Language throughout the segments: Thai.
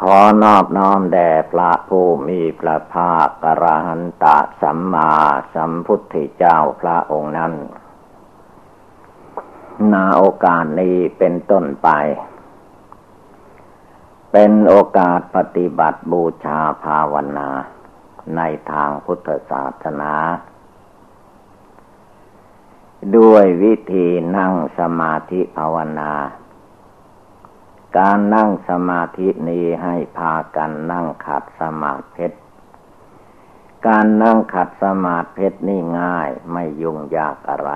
ขอนอบน้อมแด่พระผู้มีพระภาคกระหันตะสัมมาสัมพุทธเจ้าพระองค์นั้น นาโอกาสนี้เป็นต้นไป เป็นโอกาสปฏิบัติบูชาภาวนา ในทางพุทธศาสนา ด้วยวิธีนั่งสมาธิภาวนา การนั่งสมาธินี้ให้พากันนั่งขัดสมาธิการนั่งขัดสมาธินี่ง่ายไม่ยุ่งยากอะไร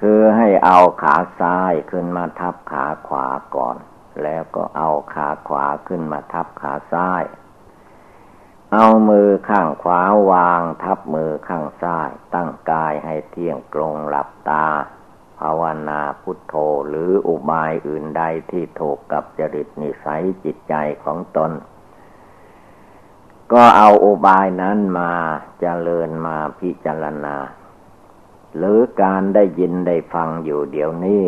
คือให้เอาขาซ้ายขึ้นมาทับขาขวาก่อน แล้วก็เอาขาขวาขึ้นมาทับขาซ้าย เอามือข้างขวาวางทับมือข้างซ้าย ตั้งกายให้เที่ยงตรงหลับตา ภาวนาพุทโธหรืออุบายอื่นใดที่ถูกกับจริตนิสัยจิตใจของตน ก็เอาอุบายนั้นมาเจริญมาพิจารณา หรือการได้ยินได้ฟังอยู่เดี๋ยวนี้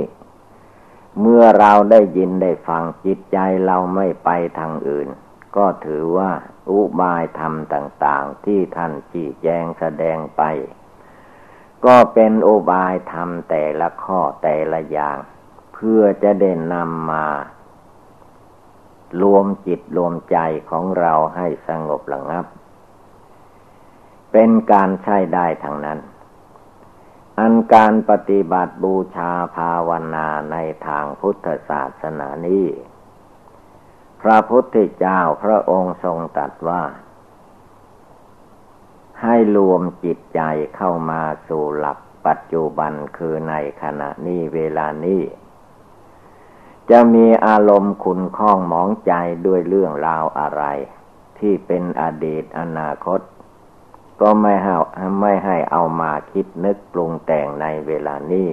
เมื่อเราได้ยินได้ฟังจิตใจเราไม่ไปทางอื่น ก็ถือว่าอุบายธรรมต่าง ๆ ที่ท่านชี้แจงแสดงไป ก็เป็นโอบายทำแต่ละข้อแต่ละอย่าง เพื่อจะเด่นนำมารวมจิตรวมใจของเราให้สงบระงับ เป็นการใช้ได้ทางนั้น อันการปฏิบัติบูชาภาวนาในทางพุทธศาสนานี้ พระพุทธเจ้าพระองค์ทรงตรัสว่า ให้รวมจิตใจเข้ามาสู่หลักปัจจุบันคือในขณะนี้เวลานี้ จะมีอารมณ์ขุนข้องมองใจด้วยเรื่องราวอะไร ที่เป็นอดีตอนาคต ก็ไม่ให้ไม่ให้เอามาคิดนึกปรุงแต่งในเวลานี้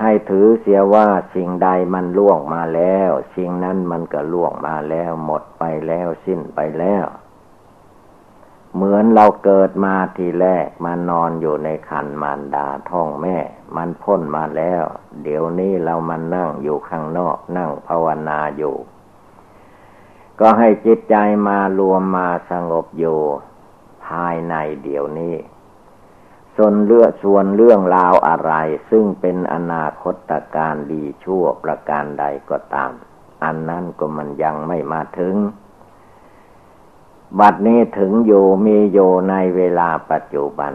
ให้ถือเสียว่าสิ่งใดมันล่วงมาแล้ว สิ่งนั้นมันก็ล่วงมาแล้ว หมดไปแล้วสิ้นไปแล้ว เหมือนเราเกิดมาทีแรกมานอนอยู่ในคันมารดาท้องแม่ มันพ้นมาแล้ว เดี๋ยวนี้เรามานั่งอยู่ข้างนอกนั่งภาวนาอยู่ ก็ให้จิตใจมารวมมาสงบอยู่ภายในเดี๋ยวนี้ส่วนเรื่อส่วนเรื่องราวอะไร ซึ่งเป็นอนาคตการดีชั่วประการใดก็ตาม อันนั้นก็มันยังไม่มาถึง บัดนี้ถึงอยู่มีอยู่ในเวลาปัจจุบัน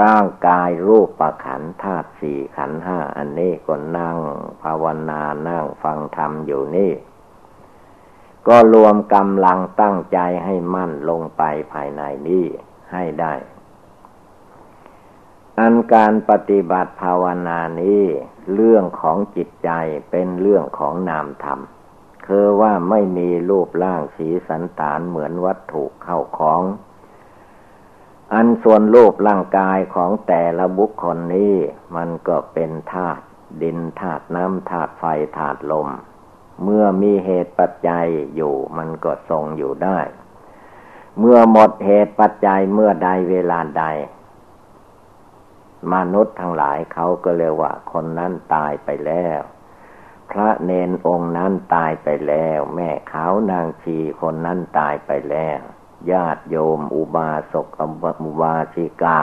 ร่างกายรูปประขันธาตุสี่ขันห้าอันนี้ก็นั่ง ภาวนานั่งฟังธรรมอยู่นี่ ก็รวมกำลังตั้งใจให้มั่นลงไปภายในนี้ให้ได้ อันการปฏิบัติภาวนานี้ เรื่องของจิตใจเป็นเรื่องของนามธรรม คือว่าไม่มีรูปร่างสีสันฐานเหมือนวัตถุเข้าของ อันส่วนรูปร่างกายของแต่ละบุคคลนี้ มันก็เป็นธาตุดินธาตุน้ำธาตุไฟธาตุลม เมื่อมีเหตุปัจจัยอยู่มันก็ทรงอยู่ได้ เมื่อหมดเหตุปัจจัยเมื่อใดเวลาใด มนุษย์ทั้งหลายเขาก็เรียกว่าคนนั้นตายไปแล้ว พระเนนองค์นั้นตายไปแล้ว แม่ขาวนางชีคนนั้นตายไปแล้ว ญาติโยมอุบาสกอุบาสิกา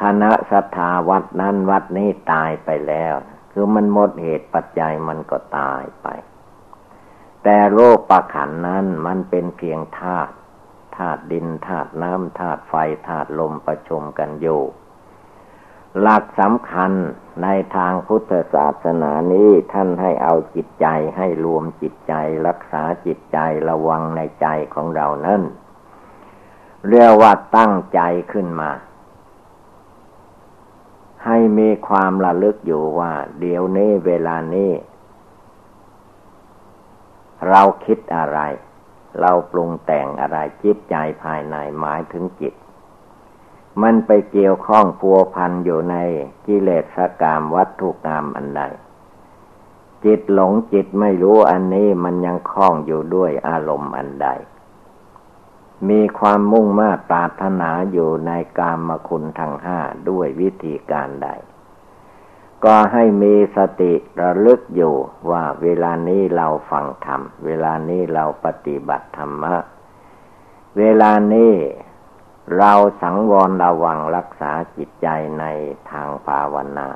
คณะสัทธาวัดนั้นวัดนี้ตายไปแล้ว คือมันหมดเหตุปัจจัยมันก็ตายไป แต่โลกประขันนั้นมันเป็นเพียงธาตุธาตุดินธาตุน้ำธาตุไฟธาตุลมประชุมกันอยู่ หลักสำคัญในทางพุทธศาสนานี้ท่านให้เอาจิตใจให้รวมจิตใจ รักษาจิตใจระวังในใจของเรานั่นเรียกว่าตั้งใจขึ้นมา ให้มีความระลึกอยู่ว่า เดี๋ยวนี้เวลานี้ เราคิดอะไร เราปรุงแต่งอะไรจิตใจภายในหมายถึงจิต มันไปเกี่ยวข้องพัวพันอยู่ในกิเลสกามวัตถุกรรมอันใดจิตหลงจิตไม่รู้อันนี้มันยังคล้องอยู่ด้วยอารมณ์อันใด มีความมุ่งมา่ปรารถนาอยู่ในกามคุณทั้งห้าด้วยวิธีการใด ก็ให้มีสติระลึกอยู่ว่าเวลานี้เราฟังธรรม เวลานี้เราปฏิบัติธรรมะ เวลานี้ เราสังวรระวังรักษาจิตใจในทางภาวนา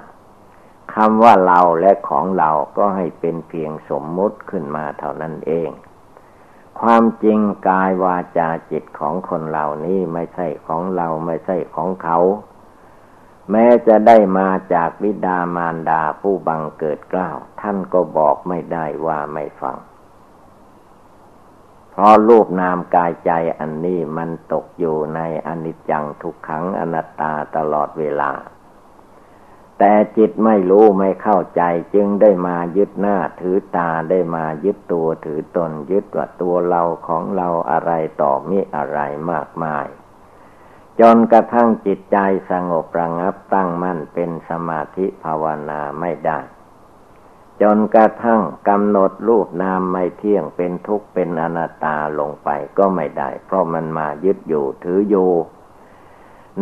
คำว่าเราและของเราก็ให้เป็นเพียงสมมุติขึ้นมาเท่านั้นเอง ความจริงกายวาจาจิตของคนเหล่านี้ไม่ใช่ของเราไม่ใช่ของเขา แม้จะได้มาจากวิดามารดาผู้บังเกิดกล้าว ท่านก็บอกไม่ได้ว่าไม่ฟัง เพราะรูปนามกายใจอันนี้มันตกอยู่ในอนิจจังทุกขังอนัตตาตลอดเวลา แต่จิตไม่รู้ไม่เข้าใจจึงได้มายึดหน้าถือตาได้มายึดตัวถือตนยึดว่าตัวเราของเราอะไรต่อมิอะไรมากมาย จนกระทั่งจิตใจสงบระงับตั้งมั่นเป็นสมาธิภาวนาไม่ได้ จนกระทั่งกำหนดรูปนามไม่เที่ยงเป็นทุกข์เป็นอนัตตาลงไปก็ไม่ได้ เพราะมันมายึดอยู่ถืออยู่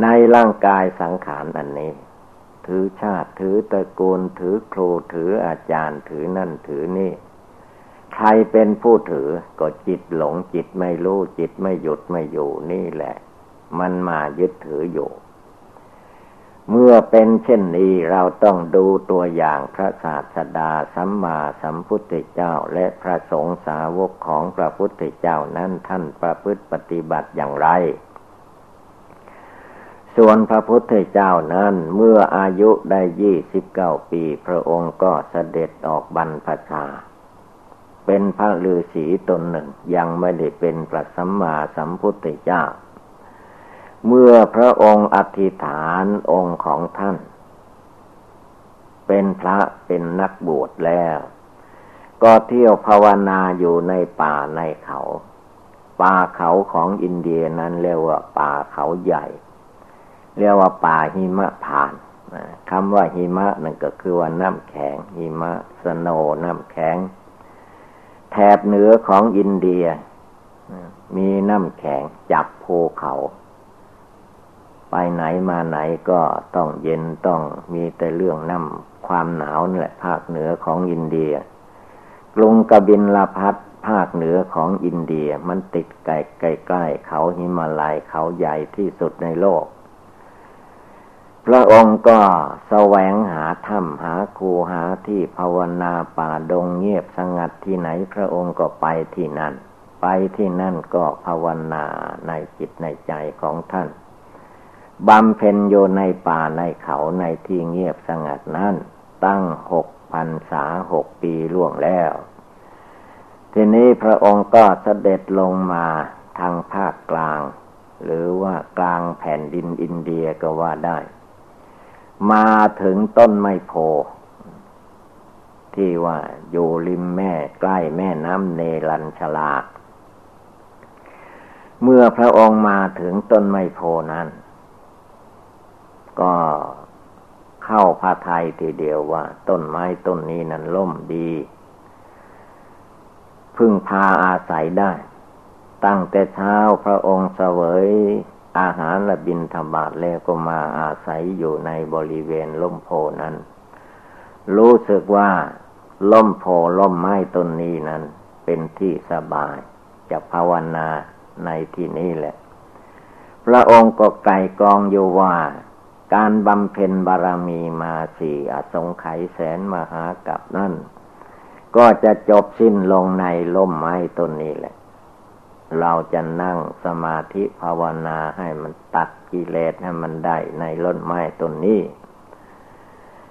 ในร่างกายสังขารอันนี้ ถือชาติถือตระกูลถือครูถืออาจารย์ถือนั่นถือนี่ ใครเป็นผู้ถือก็จิตหลงจิตไม่รู้จิตไม่หยุดไม่อยู่นี่แหละ มันมายึดถืออยู่ เมื่อเป็นเช่นนี้เราต้องดูตัวอย่างพระศาสดาสัมมาสัมพุทธเจ้าและพระสงฆ์สาวกของพระพุทธเจ้านั้นท่านประพฤติปฏิบัติอย่างไร ส่วนพระพุทธเจ้านั้นเมื่ออายุได้ยี่สิบเก้าปี พระองค์ก็เสด็จออกบรรพชา เป็นพระฤาษีตนหนึ่งยังไม่ได้เป็นพระสัมมาสัมพุทธเจ้า เมื่อพระองค์อธิษฐานองค์ของท่าน เป็นพระเป็นนักบวชแล้ว ก็เที่ยวภาวนาอยู่ในป่าในเขา ป่าเขาของอินเดียนั้นเรียกว่าป่าเขาใหญ่ เรียกว่าป่าหิมะผ่านคำว่าหิมะนั่นก็คือว่าน้ำแข็งหิมะสโนน้ำแข็ง แถบเหนือของอินเดีย มีน้ำแข็งจับภูเขา ไปไหนมาไหนก็ต้องเย็นต้องมีแต่เรื่องน้ำความหนาวนี่แหละภาคเหนือของอินเดีย กรุงกบินลาพัทภาคเหนือของอินเดียมันติดใกล้ใกล้ๆเขาหิมาลัยเขาใหญ่ที่สุดในโลก พระองค์ก็แสวงหาถ้ำหาคูหาที่ภาวนาป่าดงเงียบสงัดที่ไหนพระองค์ก็ไปที่นั่น ไปที่นั่นก็ภาวนาในจิตในใจของท่าน บำเพ็ญอยู่ในป่าในเขาในที่เงียบสงัดนั้น ตั้งหกพันษาหกปีล่วงแล้ว ทีนี้พระองค์ก็เสด็จลงมาทางภาคกลาง หรือว่ากลางแผ่นดินอินเดียก็ว่าได้ มาถึงต้นไมโพที่ว่าอยู่ริมแม่ใกล้แม่น้ำเนรัญชลา เมื่อพระองค์มาถึงต้นไมโพนั้น ก็เข้าพาไทยทีเดียวว่า ต้นไม้ต้นนี้นั้นล่มดี พึ่งพาอาศัยได้ ตั้งแต่เช้าพระองค์เสวยอาหารและบินธบาตแล้วก็มาอาศัยอยู่ในบริเวณล่มโพนั้น รู้สึกว่าล่มโพล่มไม้ต้นนี้นั้น เป็นที่สบาย จะภาวนาในที่นี้แหละ พระองค์ก็ไก่กองอยู่ว่า การบำเพ็ญบารมีมาสี่อสงไขยแสนมหากับนั่น ก็จะจบสิ้นลงในล่มไม้ต้นนี้แหละ เราจะนั่งสมาธิภาวนาให้มันตัดกิเลสให้มันได้ในล่นไม้ต้นนี้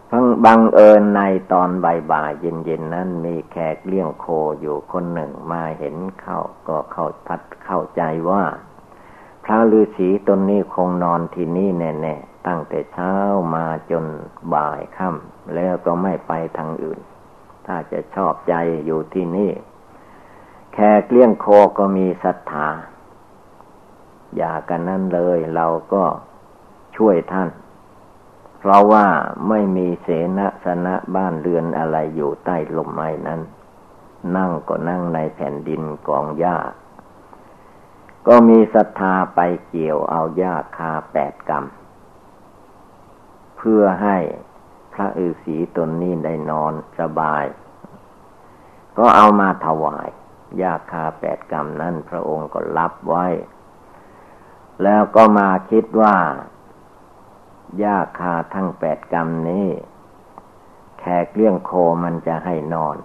พังบังเอิญในตอนบ่ายๆเย็นๆนั้นมีแขกเลี้ยงโคอยู่คนหนึ่งมาเห็นเข้าก็เข้าพัดเข้าใจว่า พระฤาษีตนนี้คงนอนที่นี่แน่ๆ ตั้งแต่เช้ามาจนบ่ายค่ำแล้วก็ไม่ไปทางอื่น ถ้าจะชอบใจอยู่ที่นี่ แค่เกลี้ยงโคก็มีศรัทธา อย่ากันนั้นเลยเราก็ช่วยท่าน เพราะว่าไม่มีเสนาสนะบ้านเรือนอะไรอยู่ใต้ลมไม้นั้น นั่งก็นั่งในแผ่นดินกองหญ้าก็มีศรัทธาไปเกี่ยวเอาหญ้าคาแปดกรรม พื่อให้พระฤาษีตนนี้ได้นอนสบาย ก็เอามาถวาย ยาคาแปดกรรมนั้นพระองค์ก็รับไว้ แล้วก็มาคิดว่ายาคาทั้งแปดกรรมนี้แขกเลี้ยงโคมันจะให้นอน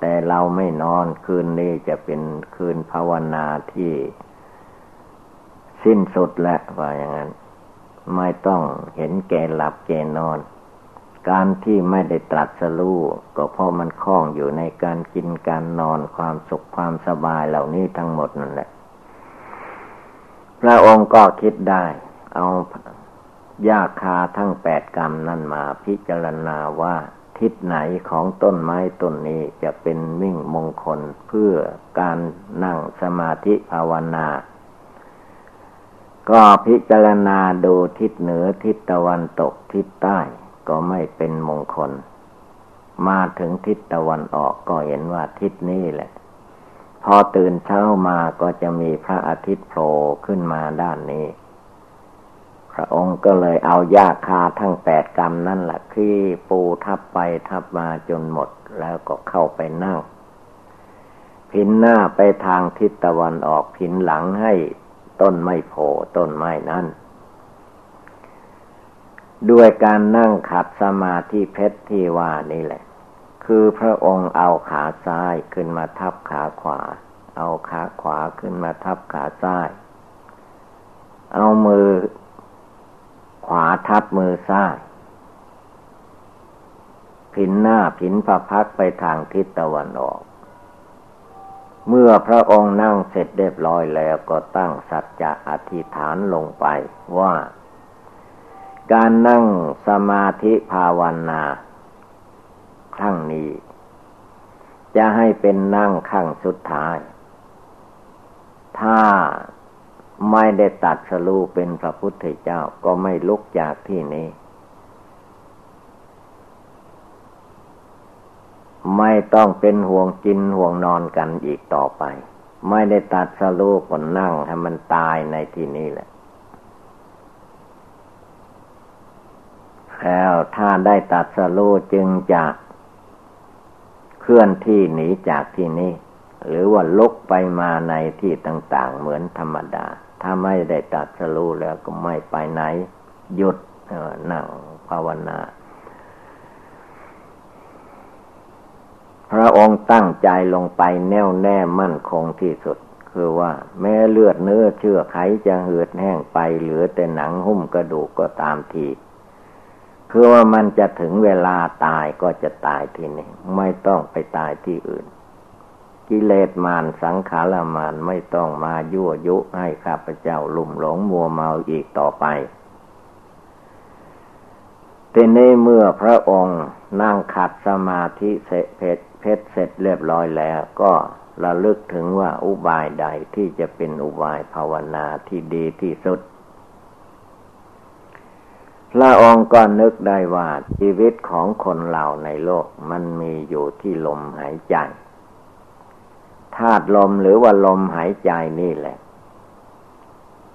แต่เราไม่นอนคืนนี้จะเป็นคืนภาวนาที่สิ้นสุดแล้วว่าอย่างนั้น ไม่ต้องเห็นแก่หลับแก่นอน การที่ไม่ได้ตรัสรู้ก็เพราะมันคล้องอยู่ในการกินการนอนความสุขความสบายเหล่านี้ทั้งหมดนั่นแหละ พระองค์ก็คิดได้ เอายาคาทั้งแปดกรรมนั่นมาพิจารณาว่าทิศไหนของต้นไม้ต้นนี้จะเป็นมิ่งมงคลเพื่อการนั่งสมาธิภาวนา ก็พิจารณาดูทิศเหนือทิศตะวันตกทิศใต้ก็ไม่เป็นมงคล มาถึงทิศตะวันออกก็เห็นว่าทิศนี้แหละ พอตื่นเช้ามาก็จะมีพระอาทิตย์โผล่ขึ้นมาด้านนี้ พระองค์ก็เลยเอายาคาทั้งแปดกรรมนั่นแหละคือปูทับไปทับมาจนหมดแล้วก็เข้าไปนั่ง พินหน้าไปทางทิศตะวันออกพินหลังให้ ต้นไม้โผล่ต้นไม้นั้น ด้วยการนั่งขัดสมาธิเพชรที่ว่านี่แหละ คือพระองค์เอาขาซ้ายขึ้นมาทับขาขวา เอาขาขวาขึ้นมาทับขาซ้าย เอามือ ขวาทับมือซ้ายผินหน้าผินประพักไปทางทิศตะวันออก เมื่อพระองค์นั่งเสร็จเรียบร้อยแล้วก็ตั้งสัจจะอธิษฐานลงไปว่า การนั่งสมาธิภาวนาครั้งนี้ จะให้เป็นนั่งขั้งสุดท้าย ถ้าไม่ได้ตัดสรูเป็นพระพุทธเจ้าก็ไม่ลุกจากที่นี้ ไม่ต้องเป็นห่วงกินห่วงนอนกันอีกต่อไป ไม่ได้ตัดสรูก็นั่งให้มันตายในที่นี้แหละ แล้วถ้าได้ตัดสโลจึงจะเคลื่อนที่หนีจากที่นี้ หรือว่าลุกไปมาในที่ต่าง ๆ เหมือนธรรมดา ถ้าไม่ได้ตัดสโลแล้วก็ไม่ไปไหน หยุดนั่งภาวนา พระองค์ตั้งใจลงไปแน่วแน่มั่นคงที่สุด คือว่า แม้เลือดเนื้อเชื่อไขจะเหือดแห้งไป เหลือแต่หนังหุ้มกระดูกก็ตามที คือว่ามันจะถึงเวลาตายก็จะตายที่นี่ไม่ต้องไปตายที่อื่น กิเลสมารสังขารมารไม่ต้องมายั่วยุให้ข้าพเจ้าลุ่มหลงมัวเมาอีกต่อไปทีนี้เมื่อพระองค์นั่งขัดสมาธิเสร็จ เพชรเสร็จเรียบร้อยแล้ว ก็ระลึกถึงว่าอุบายใดที่จะเป็นอุบายภาวนาที่ดีที่สุดพระองค์ก็นึกได้ว่าชีวิตของคนเราในโลกมันมีอยู่ที่ลมหายใจธาตุลมหรือว่าลมหายใจนี่แหละ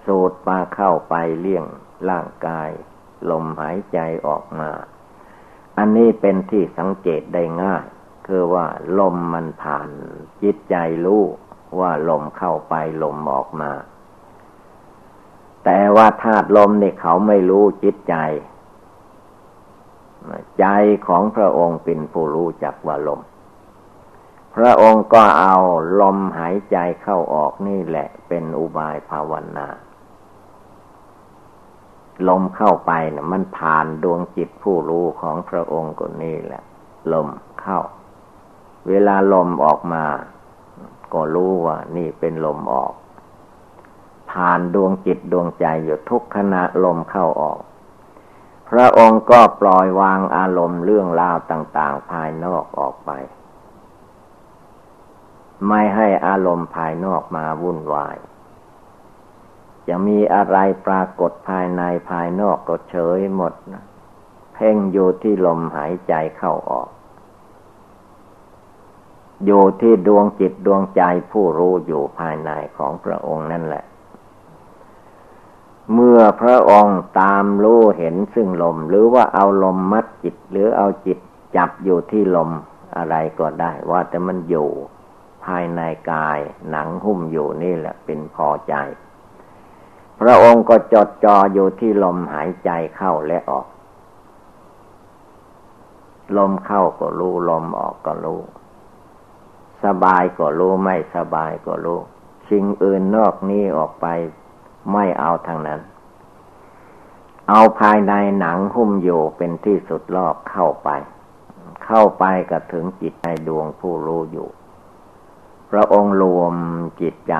สูดมาเข้าไปเลี้ยงร่างกาย ลมหายใจออกมา อันนี้เป็นที่สังเกตได้ง่าย คือว่าลมมันผ่าน จิตใจรู้ว่าลมเข้าไปลมออกมา แต่ว่าธาตุลมเนี่ยเขาไม่รู้จิตใจ ใจของพระองค์เป็นผู้รู้จักว่าลม พระองค์ก็เอาลมหายใจเข้าออกนี่แหละเป็นอุบายภาวนาลมเข้าไปนะมันผ่านดวงจิตผู้รู้ของพระองค์ก็นี่แหละ ลมเข้า เวลาลมออกมา ก็รู้ว่า นี่เป็นลมออก ผ่านดวงจิตดวงใจอยู่ทุกขณะลมเข้าออก พระองค์ก็ปล่อยวางอารมณ์เรื่องราวต่าง ๆ ภายนอกออกไป ไม่ให้อารมณ์ภายนอกมาวุ่นวาย จะมีอะไรปรากฏภายในภายนอกก็เฉยหมด เพ่งอยู่ที่ลมหายใจเข้าออก อยู่ที่ดวงจิตดวงใจผู้รู้อยู่ภายในของพระองค์นั่นแหละ เมื่อพระองค์ตามรู้เห็นซึ่งลม หรือว่าเอาลมมัดจิต หรือเอาจิตจับอยู่ที่ลมอะไรก็ได้ ว่าแต่มันอยู่ภายในกายหนังหุ้มอยู่นี่แหละเป็นพอใจ พระองค์ก็จดจ่ออยู่ที่ลมหายใจเข้าและออก ลมเข้าก็รู้ ลมออกก็รู้ สบายก็รู้ไม่สบายก็รู้ สิ่งอื่นนอกนี้ออกไปไม่เอาทางนั้น เอาภายในหนังหุ้มอยู่เป็นที่สุดรอบเข้าไป เข้าไปก็ถึงจิตในดวงผู้รู้อยู่ พระองค์รวมจิตใจ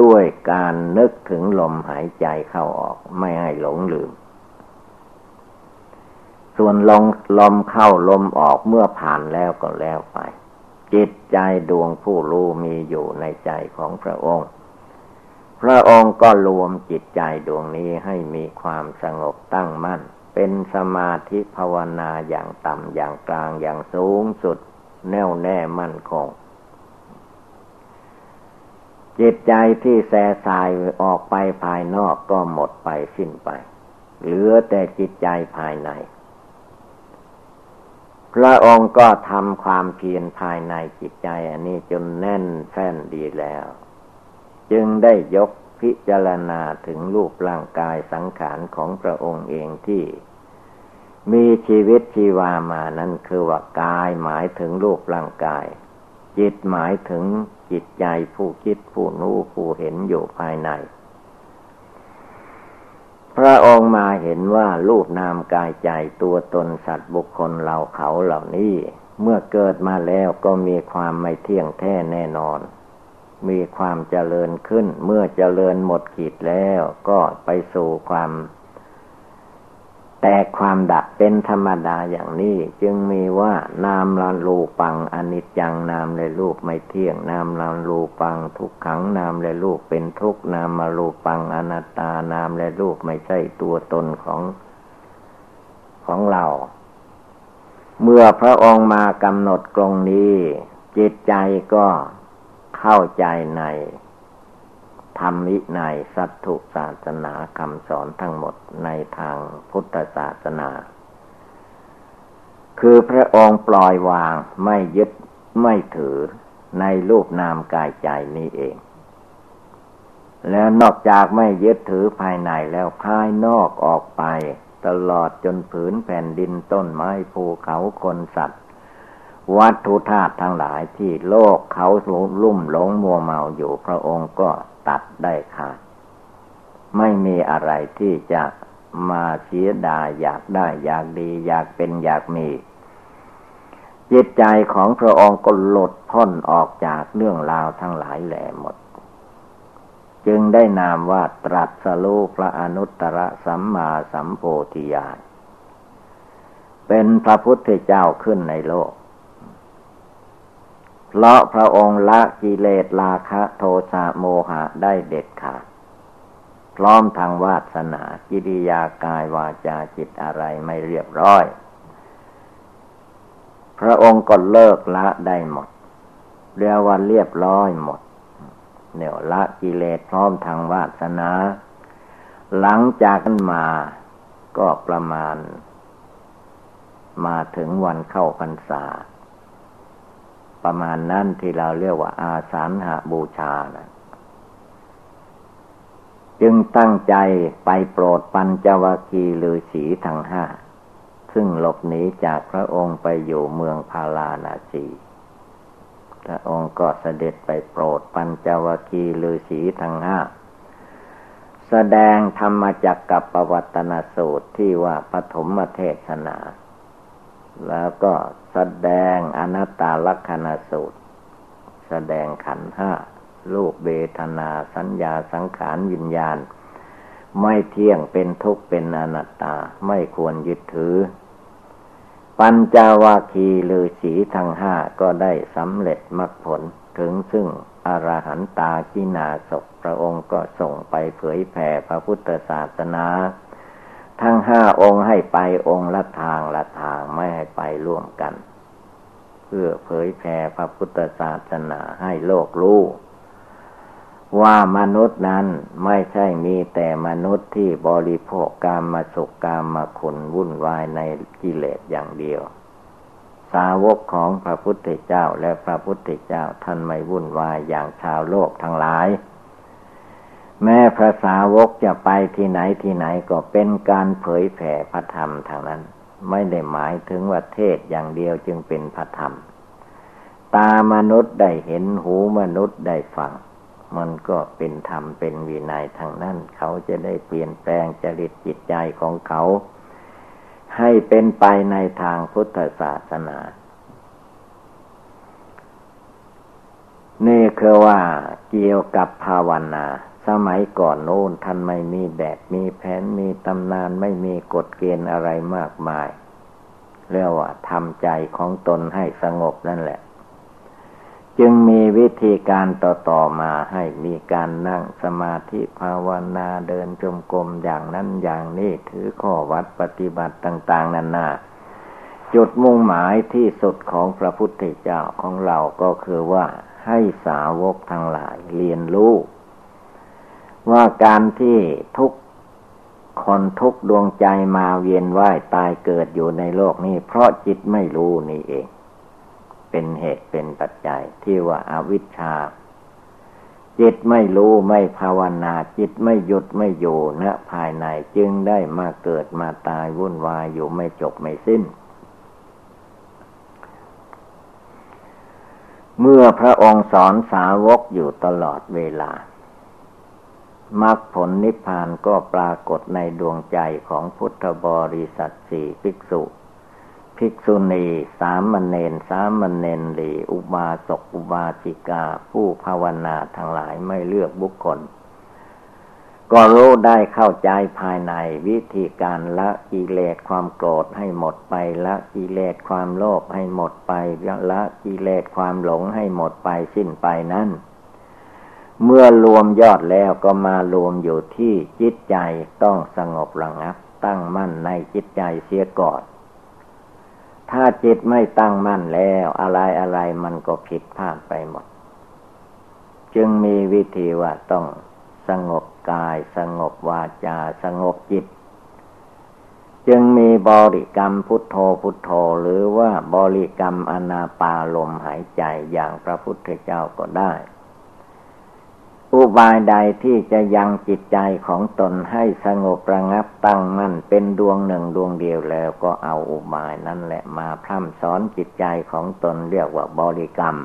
ด้วยการนึกถึงลมหายใจเข้าออกไม่ให้หลงลืม ส่วนลมลมเข้าลมออกเมื่อผ่านแล้วก็แล้วไป จิตใจดวงผู้รู้มีอยู่ในใจของพระองค์ พระองค์ก็รวมจิตใจดวงนี้ให้มีความสงบตั้งมั่น เป็นสมาธิภาวนาอย่างต่ำอย่างกลางอย่างสูงสุด แน่วแน่มั่นคง จิตใจที่แสสายออกไปภายนอกก็หมดไปสิ้นไป เหลือแต่จิตใจภายใน พระองค์ก็ทำความเพียรภายในจิตใจ อันนี้จนแน่นแฟ้นดีแล้ว จึงได้ยกพิจารณาถึงรูปร่างกายสังขารของพระองค์เองที่ มีชีวิตชีวามานั้นคือว่ากายหมายถึงรูปร่างกาย จิตหมายถึงจิตใจผู้คิดผู้รู้ผู้เห็นอยู่ภายใน พระองค์มาเห็นว่ารูปนามกายใจตัวตนสัตว์บุคคลเราเขาเหล่านี้ เมื่อเกิดมาแล้วก็มีความไม่เที่ยงแท้แน่นอน มีความเจริญขึ้น เมื่อเจริญหมดขีดแล้วก็ไปสู่ความ แต่ความดับเป็นธรรมดาอย่างนี้ จึงมีว่านามลาลูปังอนิจจังนามในรูปไม่เที่ยง นามลาลูปังทุกขังนามในรูปเป็นทุกนามมาลูปังอนัตตานามในรูปไม่ใช่ตัวตนของของเรา เมื่อพระองค์มากำหนดกรงนี้ จิตใจก็เข้าใจใน ธรรมวินัยสัตถุศาสนาคำสอนทั้งหมดในทางพุทธศาสนา คือพระองค์ปล่อยวางไม่ยึดไม่ถือในรูปนามกายใจนี้เอง แล้วนอกจากไม่ยึดถือภายในแล้วภายนอกออกไป ตลอดจนผืนแผ่นดินต้นไม้ภูเขาคนสัตว์ วัตถุธาตุทั้งหลายที่โลกเขาลุ่มหลงมัวเมาอยู่พระองค์ก็ ตัดได้ขาด ไม่มีอะไรที่จะมาเสียดายอยากได้อยากดี อยากเป็นอยากมี จิตใจของพระองค์ก็หลุดพ้นออกจากเรื่องราวทั้งหลายแหล่หมด จึงได้นามว่าตรัสรู้พระอนุตตรสัมมาสัมโพธิญาณเป็นพระพุทธเจ้าขึ้นในโลก เพราะพระองค์ละกิเลสราคะโทสะโมหะได้เด็ดขาด พร้อมทางวาสนากิริยากายวาจาจิตอะไรไม่เรียบร้อย พระองค์ก็เลิกละได้หมด เรียกว่าเรียบร้อยหมด เนี่ยละกิเลสพร้อมทางวาสนา หลังจากนั้นมาก็ประมาณ มาถึงวันเข้าพรรษา ประมาณนั้นที่เราเรียกว่าอาสาหาบูชานะจึงตั้งใจไปโปรดปัญจวคีหรือสีทั้งห้า ซึ่งหลบหนีจากพระองค์ไปอยู่เมืองพาลานาสีพระองค์ก็เสด็จไปโปรดปัญจวคีหรือสีทั้งห้า แสดงธรรมจักกับปวัตนสูตรที่ว่าปฐมเทศนา แล้วก็แสดงอนัตตาลักษณสูตร แสดงขันห้ารูปเบทนาสัญญาสังขารวิญญาณ ไม่เที่ยงเป็นทุกข์เป็นอนัตตาไม่ควรยึดถือ ปัญจาวาคีหรือสีทั้งห้าก็ได้สำเร็จมรรคผลถึงซึ่งอรหันตากินาศพระองค์ก็ส่งไปเผยแผ่พระพุทธศาสนา ทั้งห้าองค์ให้ไปองค์ละทางละทางไม่ให้ไปร่วมกัน เพื่อเผยแผ่พระพุทธศาสนาให้โลกรู้ว่ามนุษย์นั้นไม่ใช่มีแต่มนุษย์ที่บริโภคกามมาสุขกามมาขุนวุ่นวายในกิเลสอย่างเดียว สาวกของพระพุทธเจ้าและพระพุทธเจ้าท่านไม่วุ่นวายอย่างชาวโลกทั้งหลาย แม้พระสาวกจะไปที่ไหนที่ไหนก็เป็นการเผยแผ่พระธรรมทางนั้น ไม่ได้หมายถึงว่าเทศอย่างเดียวจึงเป็นพระธรรม ตามนุษย์ได้เห็นหูมนุษย์ได้ฟัง มันก็เป็นธรรมเป็นวินัยทางนั้น เขาจะได้เปลี่ยนแปลงจริตจิตใจของเขา ให้เป็นไปในทางพุทธศาสนา นี่คือว่าเกี่ยวกับภาวนา สมัยก่อนโน้นท่านไม่มีแบบมีแผนมีตำนานไม่มีกฎเกณฑ์อะไรมากมาย เรียกว่าทำใจของตนให้สงบนั่นแหละ จึงมีวิธีการต่อๆมาให้มีการนั่งสมาธิภาวนาเดินจมกรมอย่างนั้นอย่างนี้ถือข้อวัดปฏิบัติต่าง ๆนานาจุดมุ่งหมายที่สุดของพระพุทธเจ้าของเราก็คือว่าให้สาวกทั้งหลายเรียนรู้ ว่าการที่ทุกคนทุกดวงใจมาเวียนว่ายตายเกิดอยู่ในโลกนี้ เพราะจิตไม่รู้นี่เอง เป็นเหตุเป็นปัจจัย ที่ว่าอาวิชชา จิตไม่รู้ไม่ภาวนา จิตไม่หยุดไม่อยู่ณภายในจึงได้มาเกิดมาตายวุ่นวายอยู่ไม่จบไม่สิ้น เมื่อพระองค์สอนสาวกอยู่ตลอดเวลา มรรคผลนิพพานก็ปรากฏในดวงใจของพุทธบริษัทสี่ภิกษุ ภิกษุณี สามเณรสามเณรลีอุบาสกอุบาสิกา ผู้ภาวนาทั้งหลายไม่เลือกบุคคล ก็รู้ได้เข้าใจภายในวิธีการละกิเลสความโกรธให้หมดไปละกิเลสความโลภให้หมดไปละกิเลสความหลงให้หมดไปสิ้นไปนั้น เมื่อรวมยอดแล้วก็มารวมอยู่ที่จิตใจต้องสงบระงับ ตั้งมั่นในจิตใจเสียก่อน ถ้าจิตไม่ตั้งมั่นแล้ว อะไรอะไรมันก็ผิดพลาดไปหมด จึงมีวิธีว่าต้องสงบกาย สงบวาจา สงบจิต จึงมีบริกรรมพุทโธพุทโธ หรือว่าบริกรรมอนาปาลมหายใจอย่างพระพุทธเจ้าก็ได้ อุบายใดที่จะยังจิตใจของตนให้สงบระงับตั้งมั่นเป็นดวงหนึ่งดวงเดียวแล้วก็เอาอุบายนั่นแหละมาพร่ำสอนจิตใจของตนเรียกว่าบริกรรม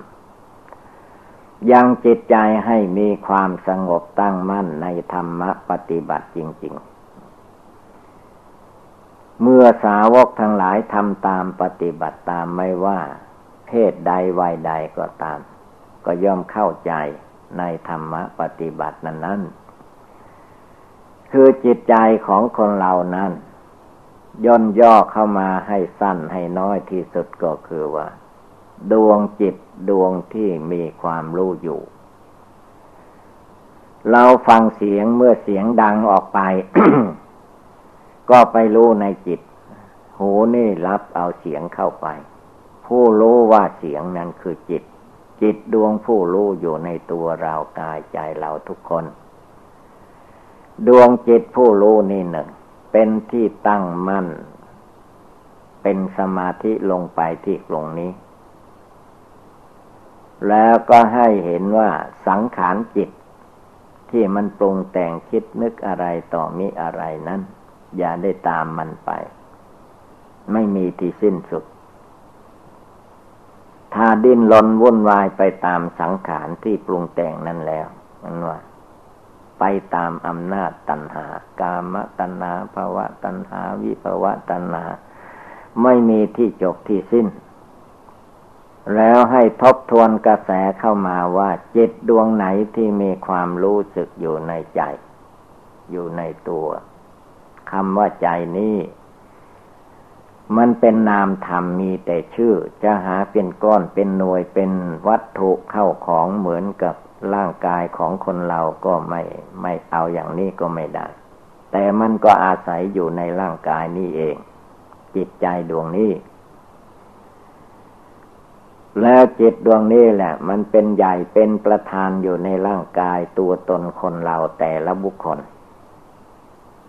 ยังจิตใจให้มีความสงบตั้งมั่นในธรรมะปฏิบัติจริง ๆเมื่อสาวกทั้งหลายทำตามปฏิบัติตามไม่ว่า เพศใดวัยใดก็ตาม ก็ย่อมเข้าใจ ในธรรมปฏิบัตินั้นนั้นคือจิตใจของคนเรานั้น ย่นย่อเข้ามาให้สั้นให้น้อยที่สุดก็คือว่า ดวงจิตดวงที่มีความรู้อยู่ เราฟังเสียงเมื่อเสียงดังออกไป ก็ไปรู้ในจิต หูนี่รับเอาเสียงเข้าไป ผู้รู้ว่าเสียงนั้นคือจิต จิตดวงผู้รู้อยู่ในตัวเรากายใจเราทุกคน ดวงจิตผู้รู้นี่หนึ่ง เป็นที่ตั้งมั่น เป็นสมาธิลงไปที่ตรงนี้ แล้วก็ให้เห็นว่าสังขารจิต ที่มันปรุงแต่งคิดนึกอะไรต่อมิอะไรนั้น อย่าได้ตามมันไป ไม่มีที่สิ้นสุด ถ้าดิ้นรนวุ่นวายไปตามสังขารที่ปรุงแต่งนั่นแล้วมันว่า ไปตามอำนาจตัณหา กามตัณหาภาวะตัณหา วิภาวะตัณหา ไม่มีที่จบที่สิ้น แล้วให้ทบทวนกระแสเข้ามาว่าจิตดวงไหนที่มีความรู้สึกอยู่ในใจ อยู่ในตัวคำว่าใจนี้ มันเป็นนามธรรมมีแต่ชื่อ จะหาเป็นก้อนเป็นหน่วยเป็นวัตถุเข้าของเหมือนกับร่างกายของคนเราก็ไม่ไม่เอาอย่างนี้ก็ไม่ได้ แต่มันก็อาศัยอยู่ในร่างกายนี้เอง จิตใจดวงนี้ แล้วจิตดวงนี้แหละ มันเป็นใหญ่เป็นประธานอยู่ในร่างกายตัวตนคนเราแต่ละบุคคล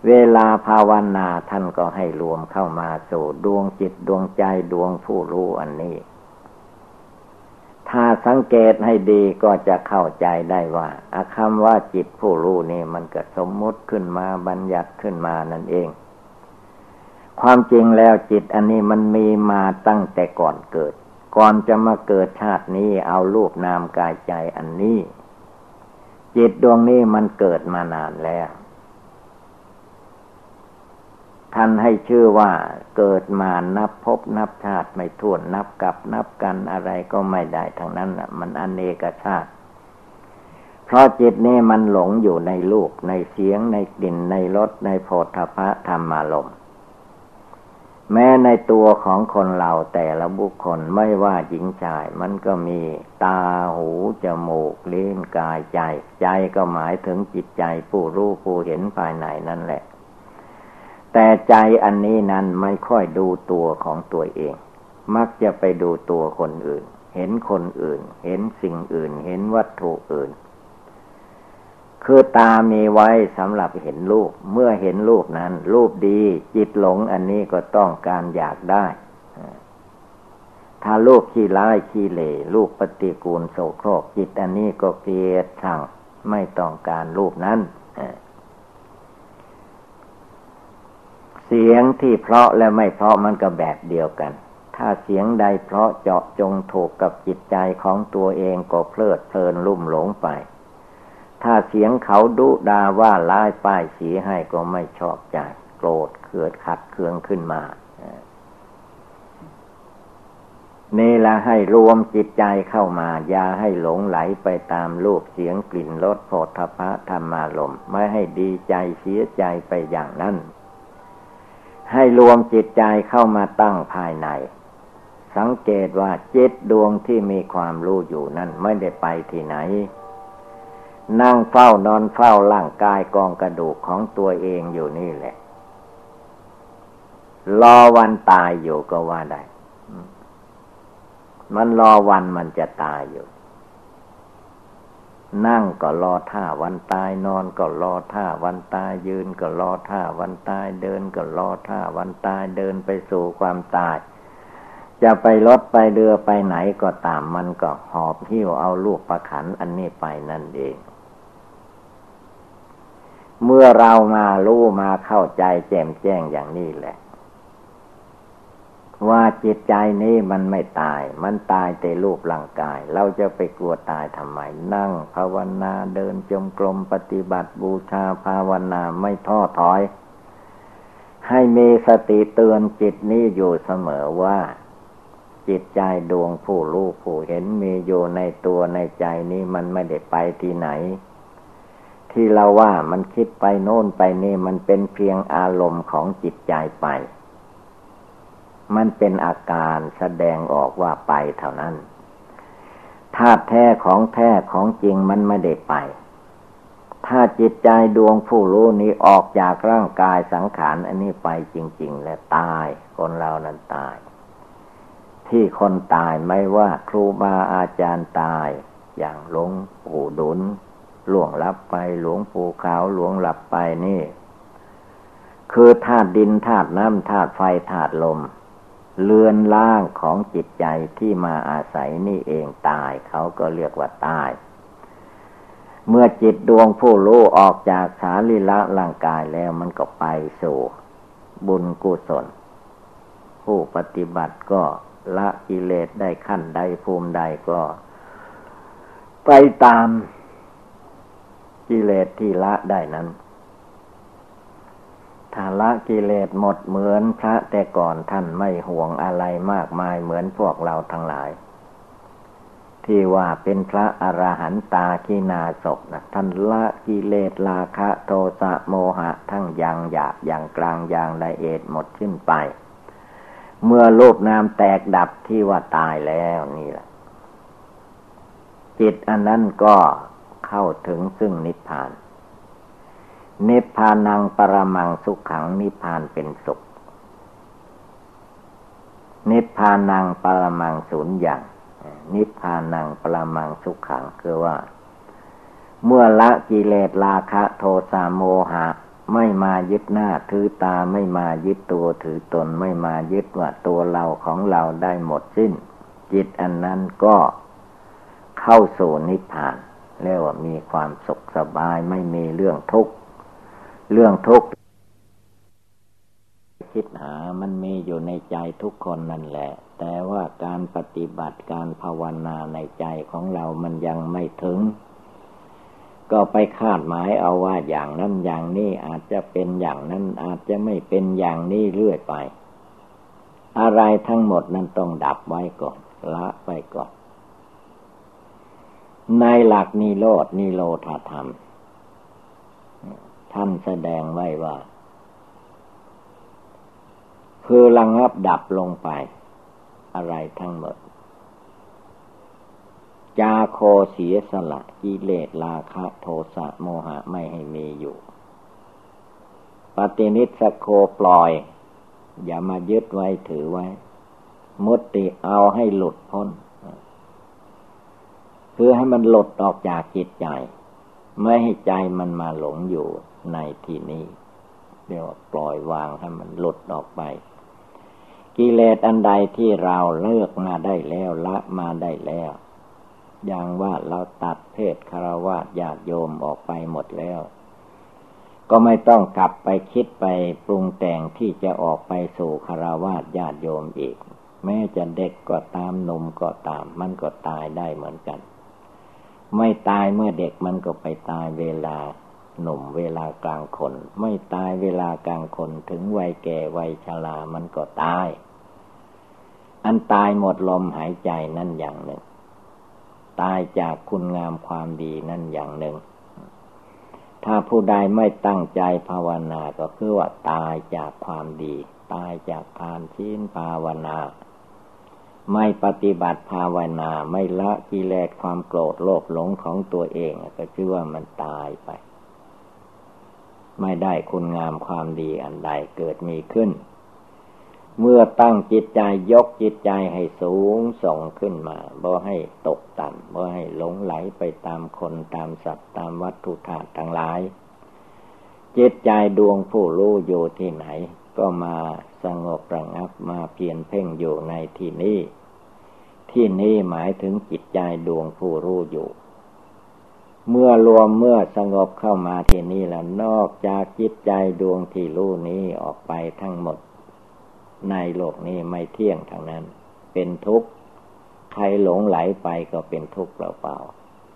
เวลาภาวนาท่านก็ให้รวมเข้ามาสู่ดวงจิตดวงใจดวงผู้รู้อันนี้ ถ้าสังเกตให้ดีก็จะเข้าใจได้ว่าอาคำว่าจิตผู้รู้นี่มันก็สมมุติขึ้นมาบัญญัติขึ้นมานั่นเอง ความจริงแล้วจิตอันนี้มันมีมาตั้งแต่ก่อนเกิด ก่อนจะมาเกิดชาตินี้เอารูปนามกายใจอันนี้ จิตดวงนี้มันเกิดมานานแล้ว ท่านให้ชื่อว่าเกิดมานับพบนับชาติไม่ท้วนนับกับนับกันอะไรก็ไม่ได้ทั้งนั้นอะมันอเนกชาติ เพราะจิตนี่มันหลงอยู่ในลูกในเสียงในกลิ่นในรสในโพธพะธรรมารมแม้ในตัวของคนเราแต่ละบุคคลไม่ว่าหญิงชาย มันก็มีตาหูจมูกเลิ้นกายใจ ใจก็หมายถึงจิตใจผู้รู้ผู้เห็นภายในนั่นแหละ แต่ใจอันนี้นั้นไม่ค่อยดูตัวของตัวเอง มักจะไปดูตัวคนอื่น เห็นคนอื่น เห็นสิ่งอื่น เห็นวัตถุอื่น คือตามีไว้สำหรับเห็นรูป เมื่อเห็นรูปนั้น รูปดี จิตหลงอันนี้ก็ต้องการอยากได้ ถ้ารูปขี้ร้ายขี้เหล่รูปปฏิกูลโสโครกจิตอันนี้ก็เกลียดชังไม่ต้องการรูปนั้นเสียงที่เพราะและไม่เพราะมันก็แบบเดียวกัน ถ้าเสียงใดเพราะเจาะจงถูกกับจิตใจของตัวเองก็เพลิดเพลินลุ่มหลงไป ถ้าเสียงเขาดุดาว่าร้ายป้ายสีให้ก็ไม่ชอบใจ โกรธเกิดขัดเคืองขึ้นมานี่ละให้รวมจิตใจเข้ามา อย่าให้หลงไหลไปตามรูปเสียงกลิ่นรสโผฏฐพะธรรมารมไม่ให้ดีใจเสียใจไปอย่างนั้น ให้รวมจิตใจเข้ามาตั้งภายใน สังเกตว่าจิตดวงที่มีความรู้อยู่นั้นไม่ได้ไปที่ไหน นั่งเฝ้านอนเฝ้าร่างกายกองกระดูกของตัวเองอยู่นี่แหละ รอวันตายอยู่ก็ว่าได้ มันรอวันมันจะตายอยู่ นั่งก็รอท่าวันตายนอนก็รอท่าวันตายยืนก็รอท่าวันตายเดินก็รอท่าวันตายเดินไปสู่ความตาย จะไปรถไปเรือไปไหนก็ตามมันก็หอบหิ้วเอาลูกประขันอันนี้ไปนั่นเอง เมื่อเรามารู้มาเข้าใจแจ่มแจ้งอย่างนี้แหละ ว่าจิตใจนี้มันไม่ตาย มันตายแต่รูปร่างกาย เราจะไปกลัวตายทำไม นั่ง ภาวนาเดินจมกรมปฏิบัติบูชาภาวนาไม่ท้อถอย ให้มีสติเตือนจิตนี้อยู่เสมอว่า จิตใจดวงผู้รู้ผู้เห็นมีอยู่ในตัวในใจนี้มันไม่ได้ไปที่ไหน ที่เราว่ามันคิดไปโน่นไปนี่มันเป็นเพียงอารมณ์ของจิตใจไป มันเป็นอาการแสดงออกว่าไปเท่านั้นธาตุแท้ของแท้ของจริงมันไม่ได้ไป ถ้าจิตใจดวงผู้รู้นี้ออกจากร่างกายสังขารอันนี้ไปจริง ๆ และตาย คนเรานั้นตาย ที่คนตายไม่ว่าครูบาอาจารย์ตาย อย่างหลวงปู่ดุลหลวงลับไปหลวงปู่ขาวหลวงหลับไปนี่ คือธาตุดินธาตุน้ำธาตุไฟธาตุลม เลือนล่างของจิตใจที่มาอาศัยนี่เองตาย เขาก็เรียกว่าตาย เมื่อจิตดวงผู้รู้ออกจากสารีละร่างกายแล้วมันก็ไปสู่บุญกุศล ผู้ปฏิบัติก็ละกิเลสได้ขั้นใดภูมิใดก็ ไปตามกิเลสที่ละได้นั้น ถ้าละกิเลสหมดเหมือนพระแต่ก่อนท่านไม่ห่วงอะไรมากมายเหมือนพวกเราทั้งหลาย ที่ว่าเป็นพระอระหันตาขีนาศพนะท่านละกิเลสราคะโทสะโมหะทั้งอย่างหยาบอย่างกลางอย่างละเอียดหมดสิ้นไป เมื่อรูปนามแตกดับที่ว่าตายแล้วนี่แหละจิตอันนั้นก็เข้าถึงซึ่งนิพพาน นิพพานังปรมังสุขขังนิพพานเป็นสุข นิพพานังปรมังศูนย์อย่าง นิพพานังปรมังสุขขังคือว่า เมื่อละกิเลสราคะโทสะโมหะ ไม่มายึดหน้าถือตาไม่มายึดตัวถือตนไม่มายึดว่าตัวเราของเราได้หมดสิ้น จิตอันนั้นก็เข้าสู่นิพพานเรียกว่ามีความสุขสบายไม่มีเรื่องทุกข์ เรื่องทุกข์คิดหามันมีอยู่ในใจทุกคนนั่นแหละ แต่ว่าการปฏิบัติการภาวนาในใจของเรามันยังไม่ถึง ก็ไปคาดหมายเอาว่าอย่างนั้นอย่างนี้อาจจะเป็นอย่างนั้นอาจจะไม่เป็นอย่างนี้เรื่อยไป อะไรทั้งหมดนั้นต้องดับไว้ก่อนละไว้ก่อนในหลักนิโรดนิโรธาธรรม ท่านแสดงไว้ว่า คือระงับดับลงไป อะไรทั้งหมด จาโคเสียสละกิเลสราคะโทสะโมหะไม่ให้มีอยู่ ปฏินิสโคปล่อย อย่ามายึดไว้ถือไว้ มุติเอาให้หลุดพ้นเพื่อให้มันหลุดออกจากจิตใจ ไม่ให้ใจมันมาหลงอยู่ ในที่นี้เรียกว่าปล่อยวางให้มันหลุดออกไป กิเลสอันใดที่เราเลิกมาได้แล้วละมาได้แล้วอย่างว่าเราตัดเพศคารวะญาติโยมออกไปหมดแล้ว ก็ไม่ต้องกลับไปคิดไปปรุงแต่งที่จะออกไปสู่คารวะญาติโยมอีก แม้จะเด็กก็ตามหนุ่มก็ตาม มันก็ตายได้เหมือนกัน ไม่ตายเมื่อเด็กมันก็ไปตายเวลา หนุ่มเวลากลางคน ไม่ตายเวลากลางคนถึงวัยแก่วัยชรามันก็ตาย อันตายหมดลมหายใจนั่นอย่างหนึ่ง ตายจากคุณงามความดีนั่นอย่างหนึ่ง ถ้าผู้ใดไม่ตั้งใจภาวนาก็คือว่าตายจากความดี ตายจากทานชีนภาวนา ไม่ปฏิบัติภาวนาไม่ละกิเลสความโกรธโลภหลงของตัวเอง ก็ชื่อว่ามันตายไป ไม่ได้คุณงามความดีอันใดเกิดมีขึ้น เมื่อตั้งจิตใจยกจิตใจให้สูงส่งขึ้นมาบ่ให้ตกต่ำบ่ให้หลงไหลไปตามคนตามสัตว์ตามวัตถุธาตุทั้งหลาย จิตใจดวงผู้รู้อยู่ที่ไหน ก็มาสงบระงับมาเพียนเพ่งอยู่ในที่นี้ที่นี้หมายถึงจิตใจดวงผู้รู้อยู่ เมื่อรวมเมื่อสงบเข้ามาที่นี้แล้วนอกจากจิตใจดวงที่รู้นี้ออกไปทั้งหมด ในโลกนี้ไม่เที่ยงทางนั้น เป็นทุกข์ใครหลงไหลไปก็เป็นทุกข์เปล่า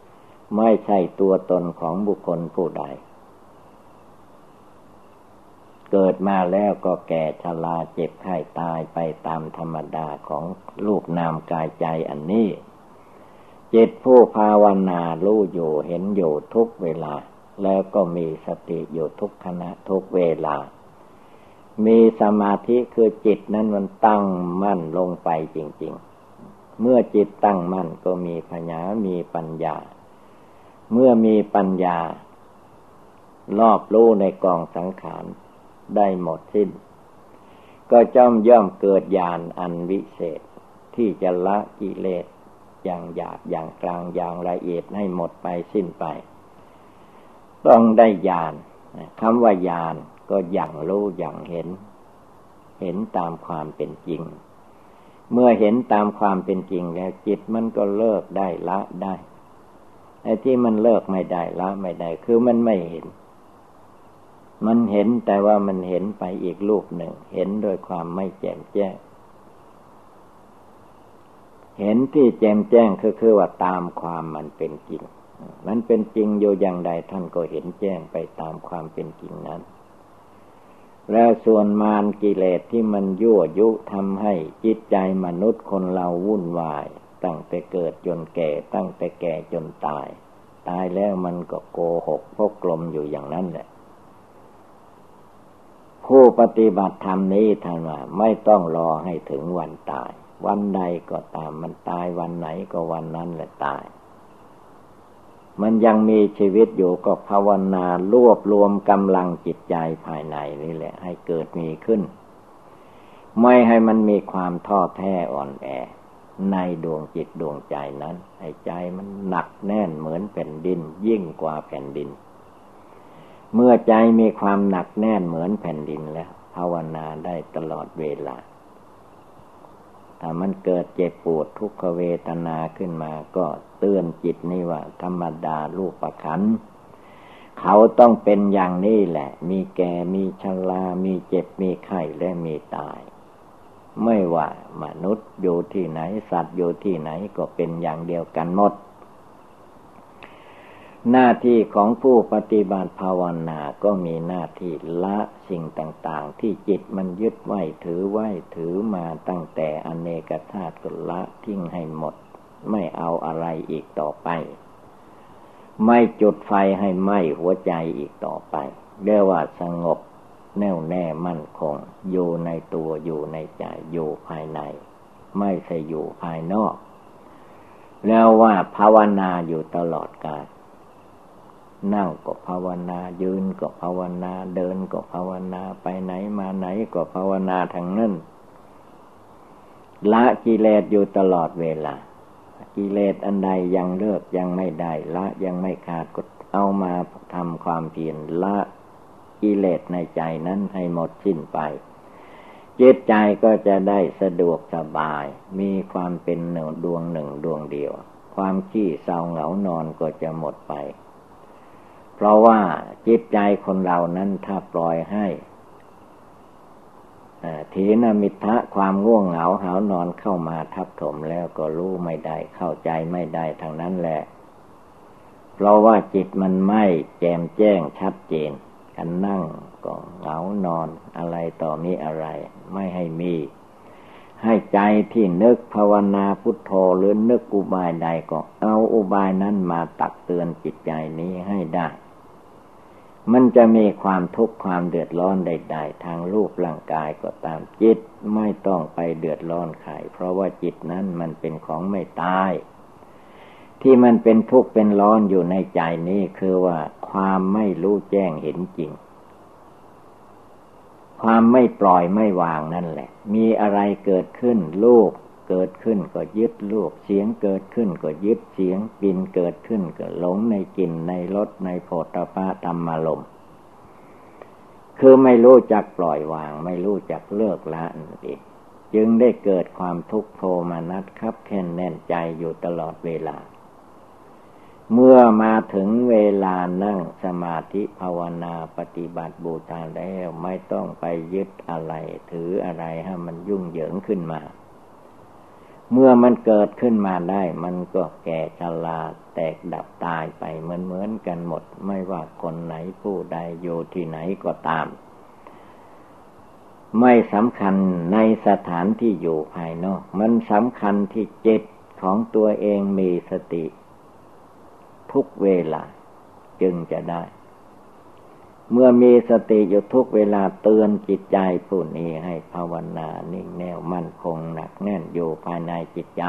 ๆไม่ใช่ตัวตนของบุคคลผู้ใด เกิดมาแล้วก็แก่ชราเจ็บไข้ตายไปตามธรรมดาของรูปนามกายใจอันนี้ จิตผู้ภาวนารู้อยู่เห็นอยู่ทุกเวลา แล้วก็มีสติอยู่ทุกขณะทุกเวลา มีสมาธิคือจิตนั้นมันตั้งมั่นลงไปจริง ๆ เมื่อจิตตั้งมั่นก็มีปัญญามีปัญญา เมื่อมีปัญญารอบรู้ในกองสังขารได้หมดสิ้น ก็จอมย่อมเกิดญาณอันวิเศษที่จะละกิเลส อย่างหยาบอย่างกลางอย่างละเอียดให้หมดไปสิ้นไป ต้องได้ญาณคำว่าญาณก็อย่างรู้อย่างเห็น เห็นตามความเป็นจริง เมื่อเห็นตามความเป็นจริงแล้วจิตมันก็เลิกได้ละได้ไอ้ที่มันเลิกไม่ได้ละไม่ได้ คือมันไม่เห็น มันเห็นแต่ว่ามันเห็นไปอีกรูปหนึ่ง เห็นโดยความไม่แจ่มแจ้ง เห็นที่แจ่มแจ้งคือคือว่าตามความมันเป็นจริง มันเป็นจริงอยู่อย่างใดท่านก็เห็นแจ้งไปตามความเป็นจริงนั้น แล้วส่วนมารกิเลสที่มันยั่วยุทำให้จิตใจมนุษย์คนเราวุ่นวาย ตั้งแต่เกิดจนแก่ ตั้งแต่แก่จนตาย ตายแล้วมันก็โกหกพกกลมอยู่อย่างนั้นแหละผู้ปฏิบัติธรรมนี้ท่านว่าไม่ต้องรอให้ถึงวันตาย วันใดก็ตามมันตายวันไหนก็วันนั้นแหละตาย มันยังมีชีวิตอยู่ก็ภาวนารวบรวมกำลังจิตใจภายในนี่แหละ ให้เกิดมีขึ้น ไม่ให้มันมีความท้อแท้อ่อนแอ ในดวงจิตดวงใจนั้น ให้ใจมันหนักแน่นเหมือนแผ่นดิน ยิ่งกว่าแผ่นดิน เมื่อใจมีความหนักแน่นเหมือนแผ่นดินแล้ว ภาวนาได้ตลอดเวลา ถ้ามันเกิดเจ็บปวดทุกขเวทนาขึ้นมา ก็เตือนจิตนี่ว่า ธรรมดาลูกประคันเขาต้องเป็นอย่างนี้แหละ มีแก่มีชรามีเจ็บมีไข้และมีตาย ไม่ว่ามนุษย์อยู่ที่ไหน สัตว์อยู่ที่ไหนก็เป็นอย่างเดียวกันหมด หน้าที่ของผู้ปฏิบัติภาวนาก็มีหน้าที่ละสิ่งต่าง ๆ ที่จิตมันยึดไว้ถือไว้ถือมาตั้งแต่อเนกธาตุก็ละทิ้งให้หมด ไม่เอาอะไรอีกต่อไป ไม่จุดไฟให้ไหม้หัวใจอีกต่อไปเรียกว่าสงบแน่วแน่มั่นคง อยู่ในตัวอยู่ในใจอยู่ภายใน ไม่ใช่อยู่ภายนอก แล้วว่าภาวนาอยู่ตลอดกาล นั่งก็ภาวนายืนก็ภาวนาเดินก็ภาวนาไปไหนมาไหนก็ภาวนาทางนั้นละกิเลสอยู่ตลอดเวลา กิเลสอันใดยังเลิกยังไม่ได้ ละยังไม่ขาดก็เอามาทำความเพียรละกิเลสในใจนั้นให้หมดสิ้นไปจิตใจก็จะได้สะดวกสบาย มีความเป็นหนึ่งดวงหนึ่งดวงเดียว ความขี้เศร้าเหงานอนก็จะหมดไป เพราะว่าจิตใจคนเรานั้นถ้าปล่อยให้ถีนมิทะความง่วงเหงาหานอนเข้ามาทับถมแล้วก็รู้ไม่ได้เข้าใจไม่ได้ทางนั้นแหละ เพราะว่าจิตมันไม่แจมแจ้งชัดเจนกันนั่งก็เหงานอนอะไรต่อมีอะไร ไม่ให้มี ให้ใจที่นึกภาวนาพุทโธหรือนึกอุบายใดก็เอาอุบายนั้นมาตักเตือนจิตใจนี้ให้ได้ มันจะมีความทุกข์ความเดือดร้อนใด ๆ ทางรูปร่างกายก็ตามจิตไม่ต้องไปเดือดร้อนใครเพราะว่าจิตนั้นมันเป็นของไม่ตาย ที่มันเป็นทุกข์เป็นร้อนอยู่ในใจนี้คือว่าความไม่รู้แจ้งเห็นจริง ความไม่ปล่อยไม่วางนั่นแหละ มีอะไรเกิดขึ้นรูป เกิดขึ้นก็ยึดรูปเสียงเกิดขึ้นก็ยึดเสียงกลิ่นเกิดขึ้นก็หลงในกลิ่นในรสในโผฏฐะธรรมารมคือไม่รู้จักปล่อยวาง ไม่รู้จักเลิกละนั่นเองจึงได้เกิดความทุกข์โทมนัดครับแค่นแน่นใจอยู่ตลอดเวลา เมื่อมาถึงเวลานั่งสมาธิภาวนาปฏิบัติบูชาแล้วไม่ต้องไปยึดอะไร ถืออะไรให้มันยุ่งเหยิงขึ้นมา เมื่อมันเกิดขึ้นมาได้ มันก็แก่ชราแตกดับตายไปเหมือนเหมือนกันหมด ไม่ว่าคนไหนผู้ใดอยู่ที่ไหนก็ตาม ไม่สำคัญในสถานที่อยู่ภายนอก มันสำคัญที่จิตของตัวเองมีสติ ทุกเวลาจึงจะได้ เมื่อมีสติอยู่ทุกเวลาเตือนจิตใจผู้นี้ให้ภาวนานิ่งแน่วมั่นคงหนักแน่นอยู่ภายในจิตใจ